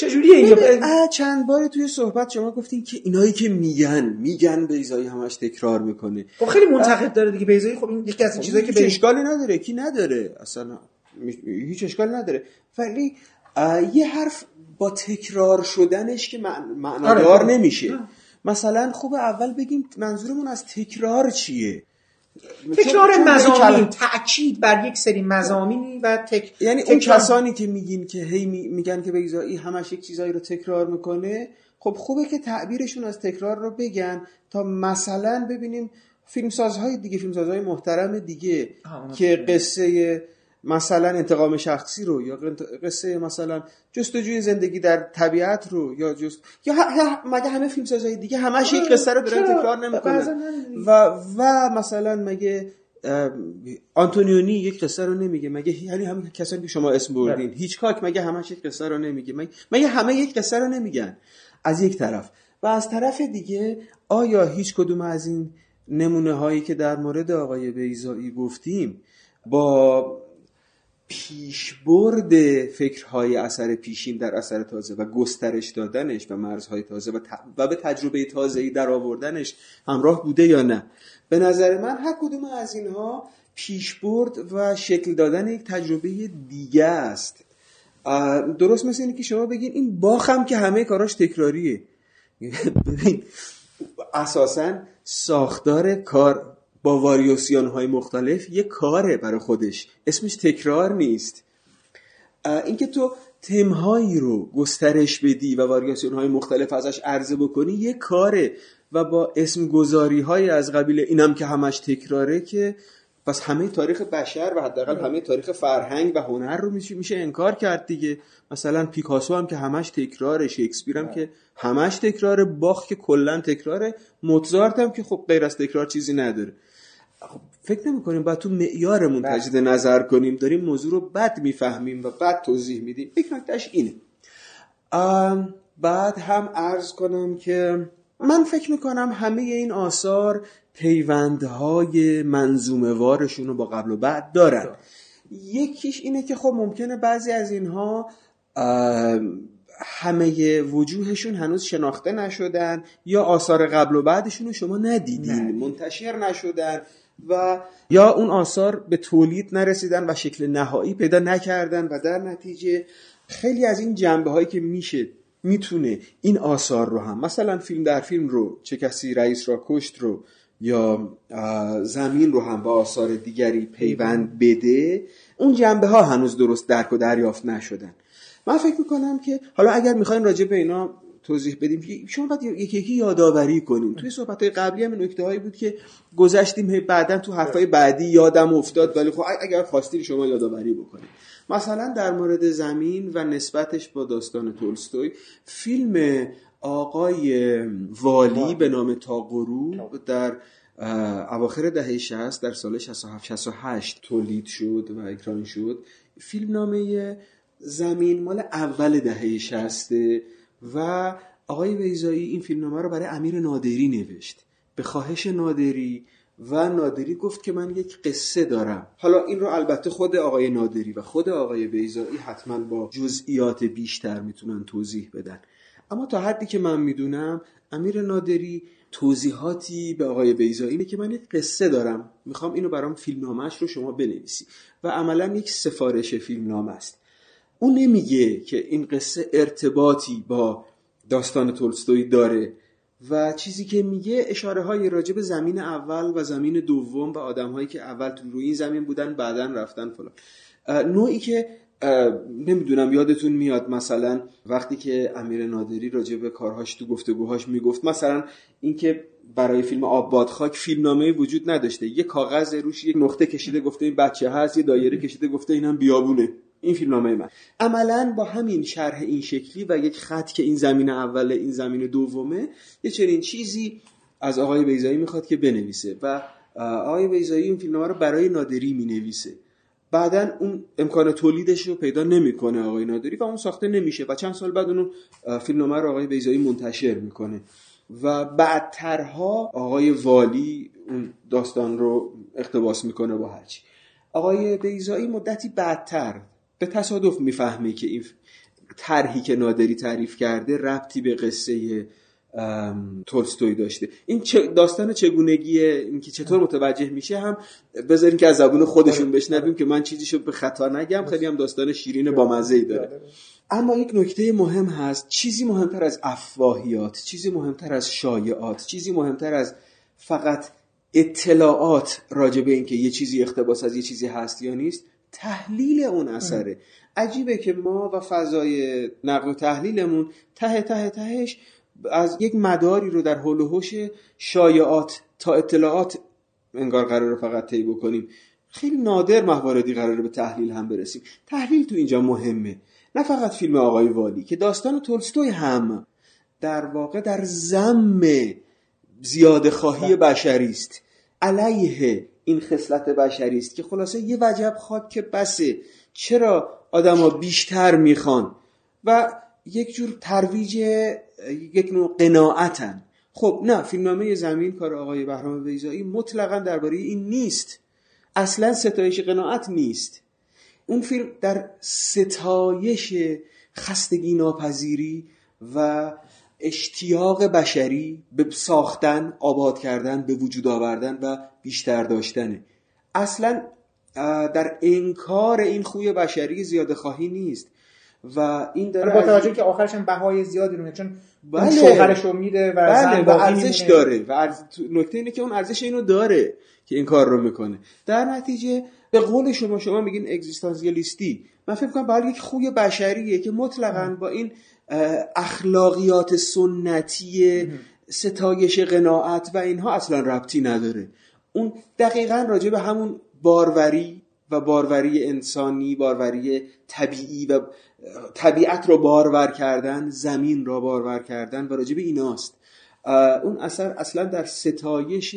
چجوریه اینجا؟ چند باری توی صحبت شما گفتین که اینایی که میگن میگن بیزایی همش تکرار می‌کنه. خب خیلی منتقد داره دیگه بیزایی خب این یکی از خب چیزایی که اشکالی نداره کی نداره؟ اصلا هیچ اشکالی نداره. ولی یه حرف با تکرار شدنش که معنادار آره. نمیشه. مثلا خوب اول بگیم منظورمون از تکرار چیه؟ تکرار مزامین تاکید بر یک سری مزامینی و تک... یعنی اون کسانی که میگین که هی میگن که بیزایی همش یک چیزایی رو تکرار می‌کنه خب خوبه که تعبیرشون از تکرار رو بگن تا مثلا ببینیم فیلمسازهای دیگه فیلمسازهای محترم دیگه که قصه مثلا انتقام شخصی رو یا قصه مثلا جستجوی زندگی در طبیعت رو یا جست یا مگه همه فیلم سازهای دیگه همش یک قصه رو دارن تکرار نمی‌کنن؟ و و مثلا مگه آنتونیونی یک قصه رو نمیگه؟ مگه یعنی همین کسانی که شما اسم بردین بله. هیچکاک مگه همش یک قصه رو نمیگه؟ مگه همه یک قصه رو نمیگن؟ از یک طرف. و از طرف دیگه آیا هیچ کدوم از این نمونه هایی که در مورد آقای بیزایی گفتیم با پیشبرد فکرهای اثر پیشین در اثر تازه و گسترش دادنش و مرزهای تازه و, و به تجربه تازه‌ای در آوردنش همراه بوده یا نه؟ به نظر من هر کدوم از اینها پیشبرد و شکل دادن یک تجربه دیگه است. درست مثل اینه که شما بگین این باخم که همه کاراش تکراریه. ببین اساسا ساختار کار با واریوسیان های مختلف یه کاره برای خودش. اسمش تکرار نیست. اینکه تو تمهایی رو گسترش بدی و واریاسیون های مختلف ازش عرضه بکنی یه کاره و با اسم گذاری های از قبیل اینم که همش تکراره که پس همه تاریخ بشر و حداقل همه تاریخ فرهنگ و هنر رو میشه میشه انکار کرد دیگه. مثلا پیکاسو هم که همش تکراره شکسپیر هم که همش تکراره باخ که کلا تکراره موزارت هم که خب غیر از تکرار چیزی نداره. فکر نمی کنیم باید تو معیارمون تجدید نظر کنیم. داریم موضوع رو بد می‌فهمیم و بد توضیح میدیم. یک نکتهش اینه. بعد هم عرض کنم که من فکر می‌کنم همه این آثار پیوندهای منظومه وارشون رو با قبل و بعد دارن. یکیش اینه که خب ممکنه بعضی از اینها همه وجوهشون هنوز شناخته نشدن یا آثار قبل و بعدشون رو شما ندیدین. منتشر نشدن. و یا اون آثار به تولید نرسیدن و شکل نهایی پیدا نکردن و در نتیجه خیلی از این جنبه هایی که میشه می‌تونه این آثار رو هم مثلا فیلم در فیلم رو چه کسی رئیس را کشت رو یا زمین رو هم با آثار دیگری پیوند بده اون جنبه ها هنوز درست درک و دریافت نشدن. من فکر می‌کنم که حالا اگر می‌خواین راجع به اینا توضیح بدیم. شما باید یکی یکی یادآوری کنیم توی صحبت قبلی هم نکته هایی بود که گذشتیم بعدا تو حرفای بعدی یادم افتاد ولی خب اگر خواستید شما یادآوری بکنید مثلا در مورد زمین و نسبتش با داستان تولستوی فیلم آقای والی به نام تاقرو در اواخر دهه 60 در سال 67 68 تولید شد و اکران شد. فیلم نامه زمین مال اول دهه 60 و آقای ویزایی این فیلمنامه رو برای امیر نادری نوشت. به خواهش نادری و نادری گفت که من یک قصه دارم. حالا این رو البته خود آقای نادری و خود آقای بیزایی حتما با جزئیات بیشتر می‌تونن توضیح بدن. اما تا حدی که من می‌دونم امیر نادری توضیحاتی به آقای بیزایی اینه که من یک قصه دارم. می‌خوام اینو برام فیلمنامهش رو شما بنویسی. و عملا یک سفارش فیلمنامه است. اون نمیگه که این قصه ارتباطی با داستان تولستوی داره و چیزی که میگه اشاره های راجب زمین اول و زمین دوم و آدم هایی که اول تو روی این زمین بودن بعدا رفتن فلان. نوعی که نمی‌دونم یادتون میاد مثلا وقتی که امیر نادری راجع به کارهاش تو گفتگوهاش می‌گفت مثلا اینکه برای فیلم آب خاک فیلمنامه وجود نداشته. یه کاغذ روش یک نقطه کشیده گفته این بچه هست یه دایره کشیده گفته اینم بیابونه. این فیلمنامه من. عملا با همین شرح این شکلی و یک خط که این زمین اول این زمین دومه یه چنین چیزی از آقای بیزایی می‌خواد که بنویسه و آقای بیزایی این فیلمنامه رو برای نادری می‌نویسه. بعدا اون امکان تولیدش رو پیدا نمی‌کنه آقای نادری و اون ساخته نمیشه و چند سال بعد اون فیلمنامه رو آقای بیزایی منتشر می‌کنه. و بعدترها آقای والی اون داستان رو اقتباس می‌کنه با هرچی. آقای بیزایی مدتی بعدتر به تصادف می‌فهمه که این طرحی که نادری تعریف کرده ربطی به قصه تولستوی داشته. این داستان چگونگی اینکه چطور متوجه میشه هم بذاریم که از زبون خودشون آره. بشنویم که من چیزیشو به خطا نگم خیلی هم داستان شیرین با مزه داره. اما یک نکته مهم هست. چیزی مهمتر از افواهیات چیزی مهمتر از شایعات چیزی مهمتر از فقط اطلاعات راجع به اینکه یه چیزی اختباس از یه چیزی هست یا نیست تحلیل اون اثره. عجیبه که ما و فضای نقل و تحلیلمون ته ته تهش از یک مداری رو در حول و حوش شایعات تا اطلاعات انگار قرار فقط طی بکنیم. خیلی نادر مواردی قراره به تحلیل هم برسیم. تحلیل تو اینجا مهمه. نه فقط فیلم آقای والی که داستان تولستوی هم در واقع در زم زیاد خواهی بشری است علیه این خصلت بشری است که خلاصه یه وجب خاک که بسه. چرا آدما بیشتر می‌خوان؟ و یک جور ترویج یک نوع قناعتن. خب نه فیلمنامه زمین کار آقای بهرام ویزایی مطلقا درباره این نیست. اصلا ستایش قناعت نیست. اون فیلم در ستایش خستگی ناپذیری و اشتیاق بشری به ساختن آباد کردن به وجود آوردن و بیشتر داشتنه. اصلا در انکار این خوی بشری زیاده خواهی نیست و این داره با توجه که آخرش هم بهای زیادی رو چون بله. شوهرش رو میده و بله و ارزش داره و نکته اینه که اون ارزش اینو داره که این کار رو می‌کنه. در نتیجه به قول شما شما میگین اگزیستانسیالیستی. من فکر کنم برای یک خوی بشریه که مطلقا با این اخلاقیات سنتی ستایش قناعت و اینها اصلا ربطی نداره. اون دقیقا راجع به همون باروری و باروری انسانی باروری طبیعی و طبیعت رو بارور کردن زمین را بارور کردن و راجب ایناست. اون اثر اصلا در ستایش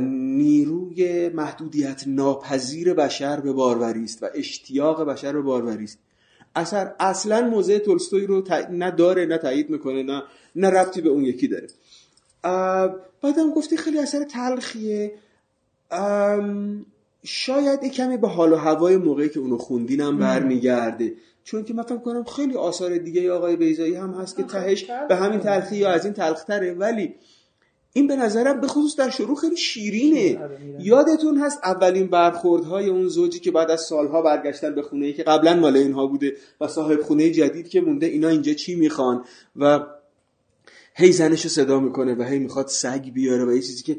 نیروی محدودیت ناپذیر بشر به باروری است و اشتیاق بشر به باروری است. اثر اصلا موضع تولستوی رو نه داره نه تایید می‌کنه نه نه ربطی به اون یکی داره. بعدم گفتی خیلی اثر تلخیه. شاید کمی به حال و هوای موقعی که اونو خوندینم برمیگرده. چون که من فکر کنم خیلی آثار دیگه آقای بیزایی هم هست که تهش به همین تلخی یا از این تلختره. ولی این به نظرم به خصوص در شروع خیلی شیرینه. آره، یادتون هست اولین برخوردهای اون زوجی که بعد از سالها برگشتن به خونه ای که قبلا مال اینها بوده و صاحب خونه جدید که مونده اینا اینجا چی می‌خوان؟ و هی زنش رو صدا می‌کنه و هی می‌خواد سگ بیاره و یه چیزی که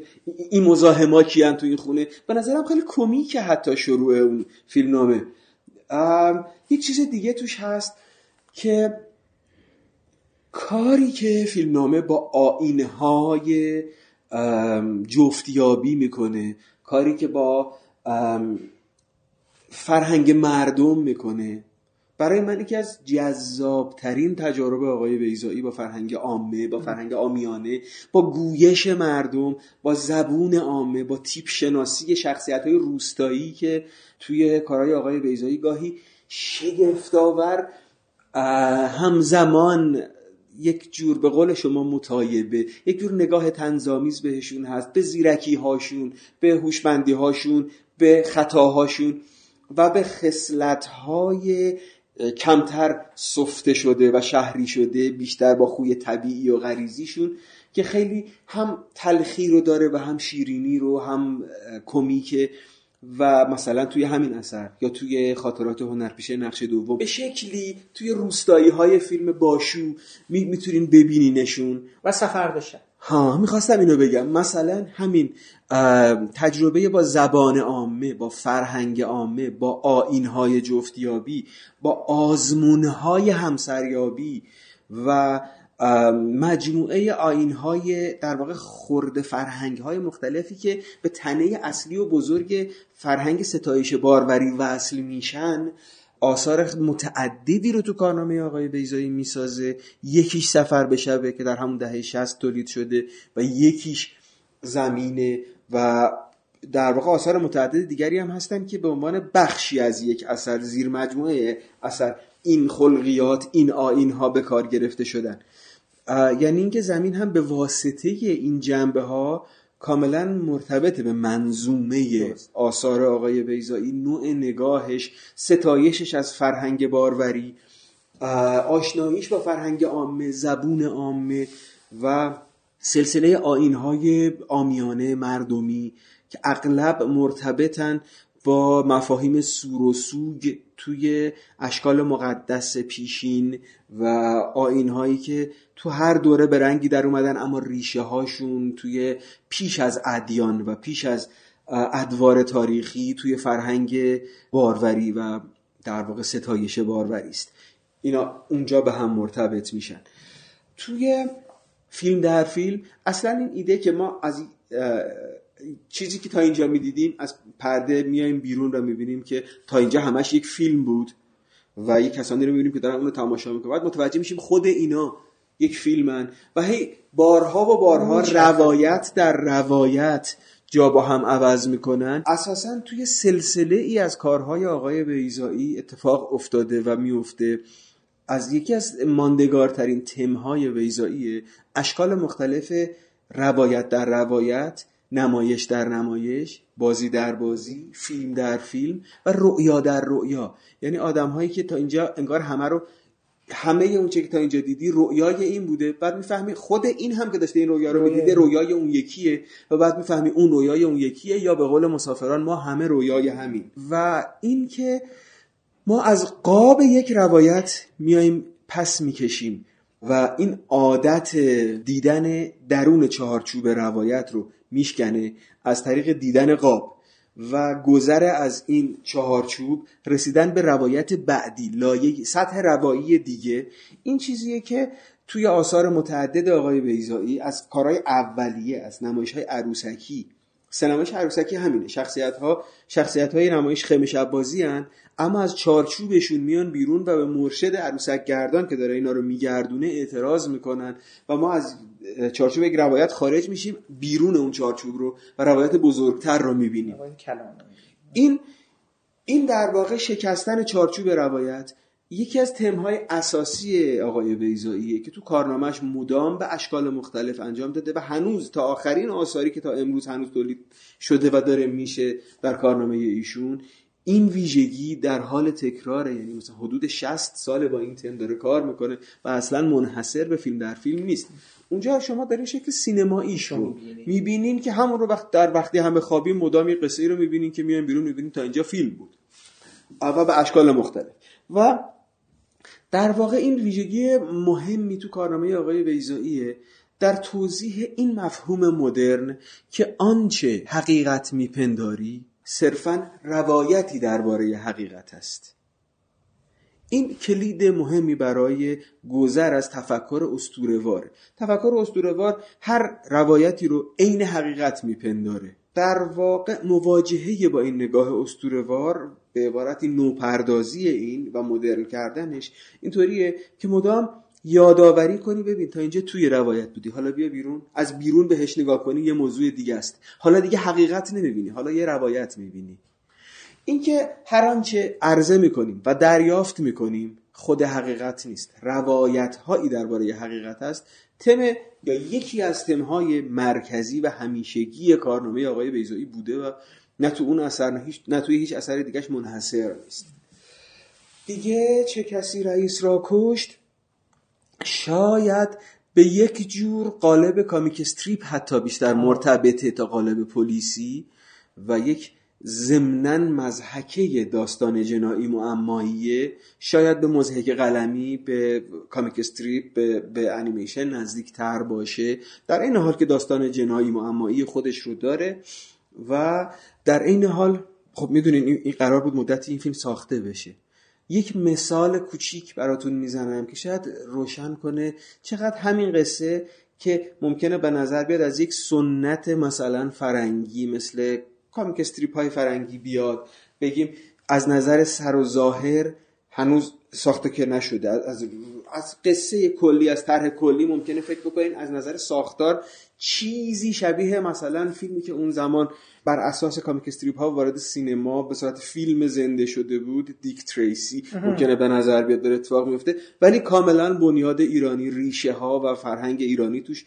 این مزاحما کیان تو این خونه. به نظرم خیلی کمیکه حتی شروع اون فیلم نامه یک چیز دیگه توش هست که کاری که فیلمنامه با آینهای جفتیابی می‌کنه کاری که با فرهنگ مردم می‌کنه. برای من یکی از جذابترین تجارب آقای بیزایی با فرهنگ عامه با فرهنگ آمیانه با گویش مردم با زبون عامه با تیپ شناسی شخصیت های روستایی که توی کارهای آقای بیزایی گاهی شگفتآور همزمان یک جور به قول شما متایبه یک جور نگاه تنظامیز بهشون هست به زیرکی هاشون به هوشمندی هاشون به خطاهاشون و به خصلت های کمتر سفته شده و شهری شده بیشتر با خوی طبیعی و غریزیشون که خیلی هم تلخی رو داره و هم شیرینی رو هم کمیکه و مثلا توی همین اثر یا توی خاطرات هنرپیشه نقش دوم. به شکلی توی روستایی های فیلم باشو می می‌تونین ببینینشون. و سفر بشن ها می‌خواستم اینو بگم. مثلا همین تجربه با زبان عامه با فرهنگ عامه با آینهای جفتیابی با آزمونهای همسریابی و مجموعه آین های در واقع خورده فرهنگ های مختلفی که به تنه اصلی و بزرگ فرهنگ ستایش باروری وصل میشن آثار متعددی رو تو کارنامه آقای بیزایی می‌سازه. یکیش سفر به شبه که در همون دهه 60 تولید شده و یکیش زمینه و در واقع آثار متعدد دیگری هم هستن که به عنوان بخشی از یک اثر زیر مجموعه اثر این خلقیات این آین ها به کار گرفته شدن. یعنی اینکه زمین هم به واسطه این جنبه ها کاملا مرتبط به منظومه آثار آقای بیزایی نوع نگاهش ستایشش از فرهنگ باروری آشناییش با فرهنگ عامه زبون عامه و سلسله آینهای آمیانه مردمی که اغلب مرتبطن با مفاهیم سور و سوگ توی اشکال مقدس پیشین و آین هایی که تو هر دوره به رنگی در اومدن اما ریشه هاشون توی پیش از ادیان و پیش از ادوار تاریخی توی فرهنگ باروری و در واقع ستایش باروری است. اینا اونجا به هم مرتبط میشن. توی فیلم در فیلم اصلا این ایده که ما از چیزی که تا اینجا می‌دیدیم از پرده میایم بیرون و می‌بینیم که تا اینجا همش یک فیلم بود و یک کسانی رو می‌بینیم که دارن اونو تماشا می‌کنن. بعد متوجه میشیم خود اینا یک فیلمن و هی بارها و بارها روایت در روایت جا با هم عوض می‌کنن. اساسا توی سلسله ای از کارهای آقای بیزایی اتفاق افتاده و میفته از یکی از ماندگارترین تمهای بیزایی اشکال مختلف روایت در روایت نمایش در نمایش بازی در بازی فیلم در فیلم و رؤیا در رؤیا. یعنی آدم هایی که تا اینجا انگار همه رو همه اون چه که تا اینجا دیدی رؤیای این بوده. بعد می‌فهمی خود این هم که داشته این رؤیا رو می‌دیده رویای اون یکیه. و بعد می‌فهمی اون رویای اون یکیه یا به قول مسافران ما همه رویای همین. و این که ما از قاب یک روایت میایم پس می‌کشیم. و این عادت دیدن درون چهارچوب روایت رو میشکنه. از طریق دیدن قاب. و گذر از این چهارچوب رسیدن به روایت بعدی لایه سطح روایی دیگه. این چیزیه که توی آثار متعدد آقای بیزایی از کارهای اولیه از نمایش های عروسکی. سینمایش عروسکی همینه. شخصیت ها شخصیت های نمایش خیمه شبازی هن اما از چارچوبشون میان بیرون و به مرشد عروسک گردان که داره اینا رو میگردونه اعتراض می‌کنن و ما از چارچوب یک روایت خارج میشیم بیرون اون چارچوب رو و روایت بزرگتر رو می‌بینیم. این این در واقع شکستن چارچوب روایت یکی از تمهای اساسی آقای بیزاییه که تو کارنامهش مدام به اشکال مختلف انجام داده و هنوز تا آخرین آثاری که تا امروز هنوز تولید شده و داره میشه در کارنامه ایشون این ویژگی در حال تکراره. یعنی مثلا حدود 60 سال با این تم داره کار می‌کنه و اصلا منحصر به فیلم در فیلم نیست. اونجا شما در این شکل سینمایی رو می‌بینین که همون رو وقت در وقتی همه خوابی مدام یه قصه ای رو می‌بینین که میان بیرون می‌بینین تا اینجا فیلم بود. و به اشکال مختلف. و در واقع این ویژگی مهمی تو کارنامه آقای ویزاییه در توضیح این مفهوم مدرن که آنچه حقیقت میپنداری صرفا روایتی درباره حقیقت است. این کلید مهمی برای گذر از تفکر استورهوار. تفکر استورهوار هر روایتی رو عین حقیقت میپنداره. در واقع مواجهه با این نگاه استورهوار به عبارتی نوپردازی این و مدرن کردنش اینطوریه که مدام یادآوری کنی ببین تا اینجا توی روایت بودی. حالا بیا بیرون. از بیرون بهش نگاه کنی یه موضوع دیگه است. حالا دیگه حقیقت نمی‌بینی. حالا یه روایت می‌بینی. اینکه هر آنچه عرضه می‌کنیم و دریافت می‌کنیم خود حقیقت نیست. روایت هایی درباره حقیقت است. تم یا یکی از تمهای مرکزی و همیشگی کارنامه آقای بیزایی بوده و نه تو اون اثر نه, هیچ نه توی هیچ اثر دیگهش منحصر نیست. دیگه چه کسی رئیس را کشت؟ شاید به یک جور قالب کامیک استریپ حتی بیشتر مرتبطه تا قالب پلیسی و یک ضمنا مزحکه داستان جنایی معماییه. شاید به مزحک قلمی به کامیک استریپ به, به انیمیشن نزدیک تر باشه. در این حال که داستان جنایی معمایی خودش رو داره و در این حال خب می‌دونین این قرار بود مدتی این فیلم ساخته بشه. یک مثال کوچیک براتون می‌زنم که شاید روشن کنه چقدر همین قصه که ممکنه به نظر بیاد از یک سنت مثلا فرنگی مثل کامیک استریپ های فرنگی بیاد. بگیم از نظر سر و ظاهر هنوز ساخته که نشده. از, از قصه کلی از طرح کلی ممکنه فکر بکنین از نظر ساختار چیزی شبیه مثلا فیلمی که اون زمان بر اساس کامیک استریپ ها وارد سینما به صورت فیلم زنده شده بود دیک تریسی. ممکنه به نظر بیاد داره اتفاق میفته. ولی کاملا بنیاد ایرانی ریشه ها و فرهنگ ایرانی توش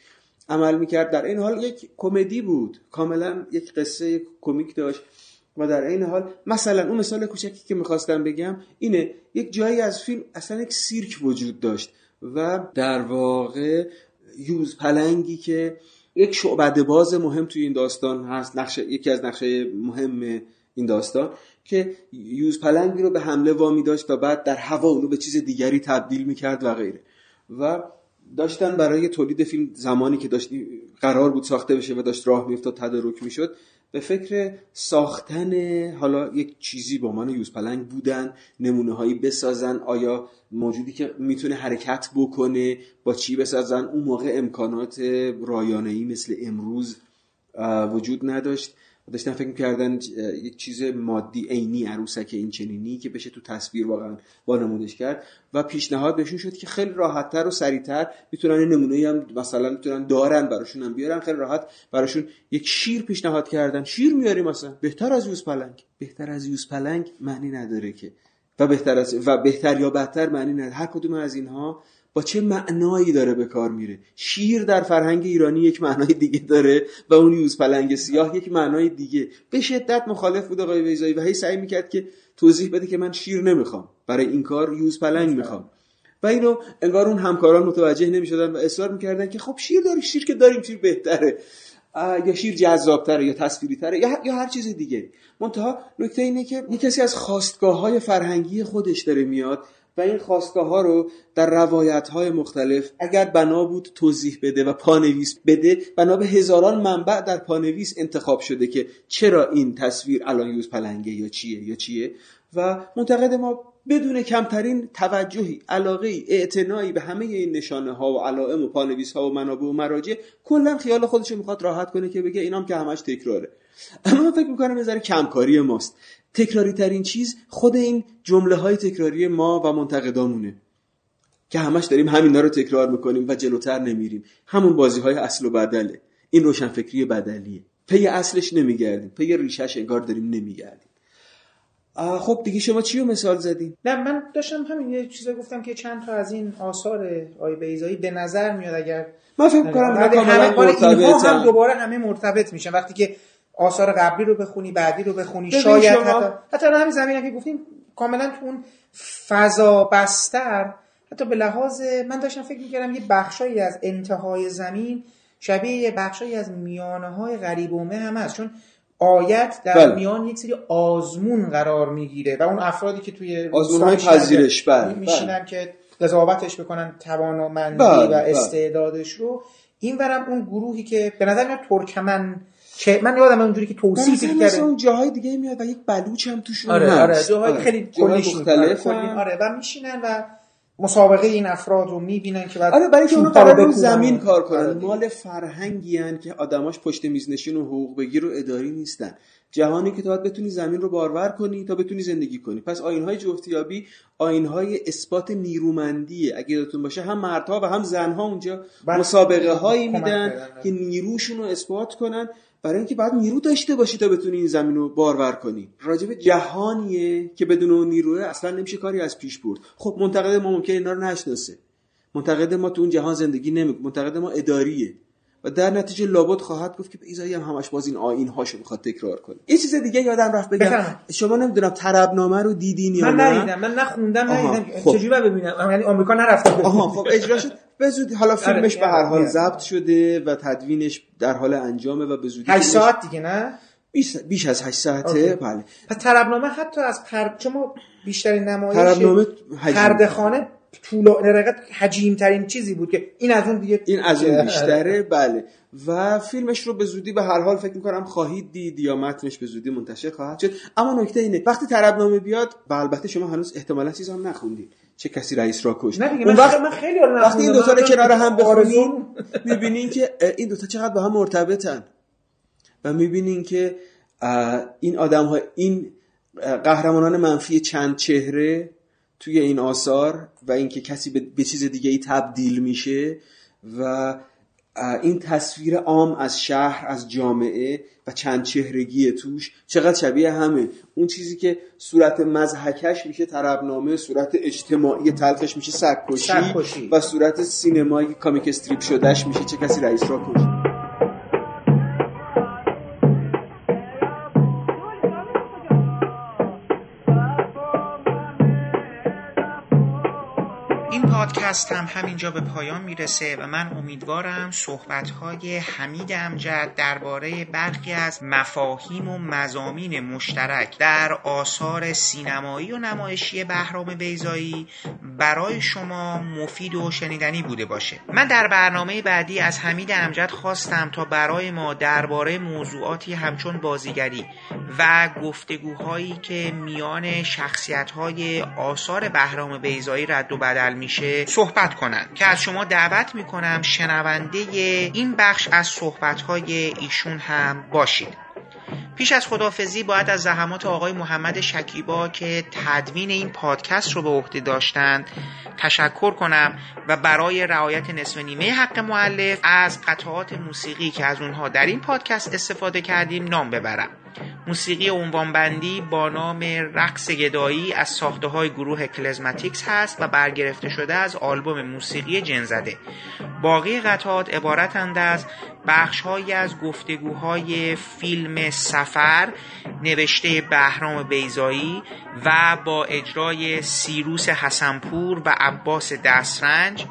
عمل می‌کرد. در این حال یک کمدی بود. کاملا یک قصه کمیک داشت. و در این حال مثلا اون مثال کوچکی که می‌خواستم بگم اینه یک جایی از فیلم اصلا یک سیرک وجود داشت و در واقع یوز پلنگی که یک شعبده باز مهم توی این داستان هست. نقشه یکی از نقشه مهم این داستان که یوز پلنگی رو به حمله وامی داشت و بعد در هوا اونو به چیز دیگری تبدیل می‌کرد و غیره. و داشتن برای تولید فیلم زمانی که داشت قرار بود ساخته بشه و داشت راه میافتاد تدارک می‌شد به فکر ساختن حالا یک چیزی به عنوان یوز پلنگ بودن نمونه هایی بسازن آیا موجودی که می‌تونه حرکت بکنه با چی بسازن اون موقع امکانات رایانه ای مثل امروز وجود نداشت. داشتن فکر کردن یک چیز مادی عینی عروسک این چنینی که بشه تو تصویر واقعا نمودش کرد. و پیشنهاد بهشون شد که خیلی راحتتر و سریعتر می‌تونن نمونه هم مثلا می‌تونن دارن براشون هم بیارن. خیلی راحت براشون یک شیر پیشنهاد کردن. شیر میاریم مثلا بهتر از یوز پلنگ. بهتر از یوز پلنگ معنی نداره که. و بهتر از و بهتر یا بدتر معنی نداره. هر کدوم از اینها با چه معنایی داره به کار میره؟ شیر در فرهنگ ایرانی یک معنای دیگه داره و اون یوز پلنگ سیاه یک معنای دیگه. به شدت مخالف بود آقای ویزایی و هی سعی می‌کرد که توضیح بده که من شیر نمی‌خوام. برای این کار یوز پلنگ می‌خوام. و اینو انگار اون همکاران متوجه نمی‌شدن و اصرار می‌کردن که خب شیر داری شیر که داریم شیر بهتره. یا شیر جذابتره یا تصویری تره یا, یا هر چیز دیگه. منتها نکته اینه که یک کسی از خواستگاه های فرهنگی خودش داره میاد و این خواستگاه ها رو در روایت های مختلف اگر بنا بود توضیح بده و پانویس بده بنا به هزاران منبع در پانویس انتخاب شده که چرا این تصویر الان یوز پلنگه یا چیه یا چیه. و منتقد ما بدون کمترین توجهی علاقه ای اعتنایی به همه این نشانه ها و علائم و پانویس ها و منابع و مراجع کلا خیال خودش می‌خواد راحت کنه که بگه اینام که همش تکراره. اما من فکر می‌کنم یه ذره کمکاری ماست. تکراری ترین چیز خود این جمله های تکراری ما و منتقدامونه. که همش داریم همینا رو تکرار می‌کنیم و جلوتر نمیریم. همون بازی های اصل و بدله. این روشنفکری بدلیه. پی اصلش نمیگردیم. پی ریشش انگار داریم نمیگردیم. خب دیگه شما چی رو مثال زدین؟ نه من داشتم همین یه چیزا گفتم که چند تا از این آثار آقای بیضایی به نظر میاد اگر من فکر کنم همه هم دوباره همه مرتبط میشن. وقتی که آثار قبلی رو بخونی بعدی رو بخونی شاید شما... حتی حتی همین زمینه که گفتیم کاملا تو اون فضا بستر حتی به لحاظ من داشتم فکر می‌کردم یه بخشایی از انتهای زمین شبیه یه بخشایی از میانه های غریبومه هم هست چون آیت در بله. میان یک سری آزمون قرار می‌گیره و اون افرادی که توی آزمون های پذیرش بله میشینن بله. که قضاوتش بکنن توانمندی بله. و بله. استعدادش رو این ورم اون گروهی که به نظر میاد ترکمن که من یادم اونجوری که توصیف کرده اون جاهای دیگه میاد و یک بلوچ هم توشون آره آره جاهای آره. خیلی کلیش مختلف آره و میشینن و مسابقه این افراد رو می‌بینن که بعد آره برای که اونا قرار زمین کار کنن. آره. مال فرهنگی هن که آدماش پشت میز نشین و حقوق بگیر و اداری نیستن. جهانی که تا باید بتونی زمین رو بارور کنی تا بتونی زندگی کنی. پس آینهای جفتیابی آینهای اثبات نیرومندیه. اگه یادتون باشه هم مردها و هم زنها اونجا بله. مسابقه هایی میدن که نیروشون رو اثبات کنن برای اینکه بعد نیرو داشته باشی تا بتونی این زمین رو بارور کنی. راجب جهانیه که بدون اون نیروه اصلا نمیشه کاری از پیش برد. خب منتقد ما ممکن اینا رو نشناسه. منتقد ما تو اون جهان زندگی نمی‌کنه منتقد ما اداریه. و در نتیجه لابد خواهد گفت که ایزایی هم همش باز این آین هاشو می‌خواد تکرار کنه. یه چیز دیگه یادم رفت بگم. شما نمی‌دونم طربنامه رو دیدین یا من ندیدم. من نخوندم ندیدم. خب. چجوری ببینم؟ یعنی آمریکا نرفتم آها خب اجرا شد. به زودی حالا آره، فیلمش به هر حال ضبط شده و تدوینش در حال انجامه و به زودی 8 ساعت دیگه نه؟ بیش از 8 ساعته بله. پس طربنامه حتی از پر... چون بیشترین نمایش طربنامه پرده خانه طول نرقت حجیم ترین چیزی بود که این از اون دیگه این از اون بیشتره بله. و فیلمش رو به زودی به هر حال فکر می‌کنم خواهید دید یا متنش به زودی منتشر خواهد شد. اما نکته اینه وقتی طربنامه بیاد و البته شما هنوز احتمالا چیزا هم نخوندید. چه کسی رئیس را کشت؟ نه اون وقت من خیلی وقتی این دوتا رو کنار هم بخونین می‌بینین که این دوتا چقدر با هم مرتبطن. و می‌بینین که این آدم ها این قهرمانان منفی چند چهره توی این آثار و اینکه کسی به چیز دیگه ای تبدیل میشه و این تصویر عام از شهر از جامعه و چند چهرگی توش چقدر شبیه همه. اون چیزی که صورت مزحکش میشه طربنامه صورت اجتماعی تلخش میشه سکوشی و صورت سینمایی کامیک استریپ شدهش میشه چه کسی رئیس را کشی پادکست هم همینجا به پایان می‌رسه و من امیدوارم صحبت های حمید امجد درباره برخی از مفاهیم و مزامین مشترک در آثار سینمایی و نمایشی بهرام بیزایی برای شما مفید و شنیدنی بوده باشه. من در برنامه بعدی از حمید امجد خواستم تا برای ما درباره موضوعاتی همچون بازیگری و گفتگوهایی که میان شخصیت های آثار بهرام بیزایی رد و بدل میشه صحبت کنند که از شما دعوت می‌کنم شنونده این بخش از صحبتهای ایشون هم باشید. پیش از خدافزی باید از زحمات آقای محمد شکیبا که تدوین این پادکست رو به عهده داشتند تشکر کنم و برای رعایت نصف نیمه حق معلف از قطعات موسیقی که از اونها در این پادکست استفاده کردیم نام ببرم. موسیقی عنوانبندی با نام رقص گدایی از ساخته های گروه کلزماتیکس هست و برگرفته شده از آلبوم موسیقی جنزده. باقی قطعات عبارتند از بخشهایی از گفتگوهای فیلم سفر نوشته بهرام بیزایی و با اجرای سیروس حسنپور و عباس دسترنج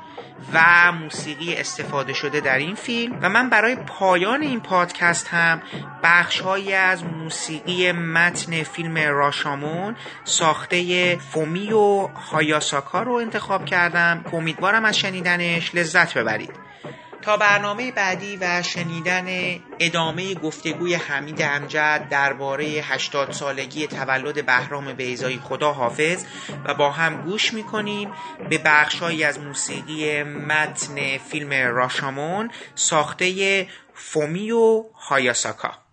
و موسیقی استفاده شده در این فیلم و من برای پایان این پادکست هم بخشهایی از موسیقی متن فیلم راشامون ساخته فومی و هایاساکا رو انتخاب کردم امیدوارم از شنیدنش لذت ببرید. تا برنامه بعدی و شنیدن ادامه گفتگوی حمید امجد درباره 80 سالگی تولد بهرام بیزایی خدا حافظ و با هم گوش می‌کنیم به بخشهایی از موسیقی متن فیلم راشامون ساخته فومیو هایاساکا.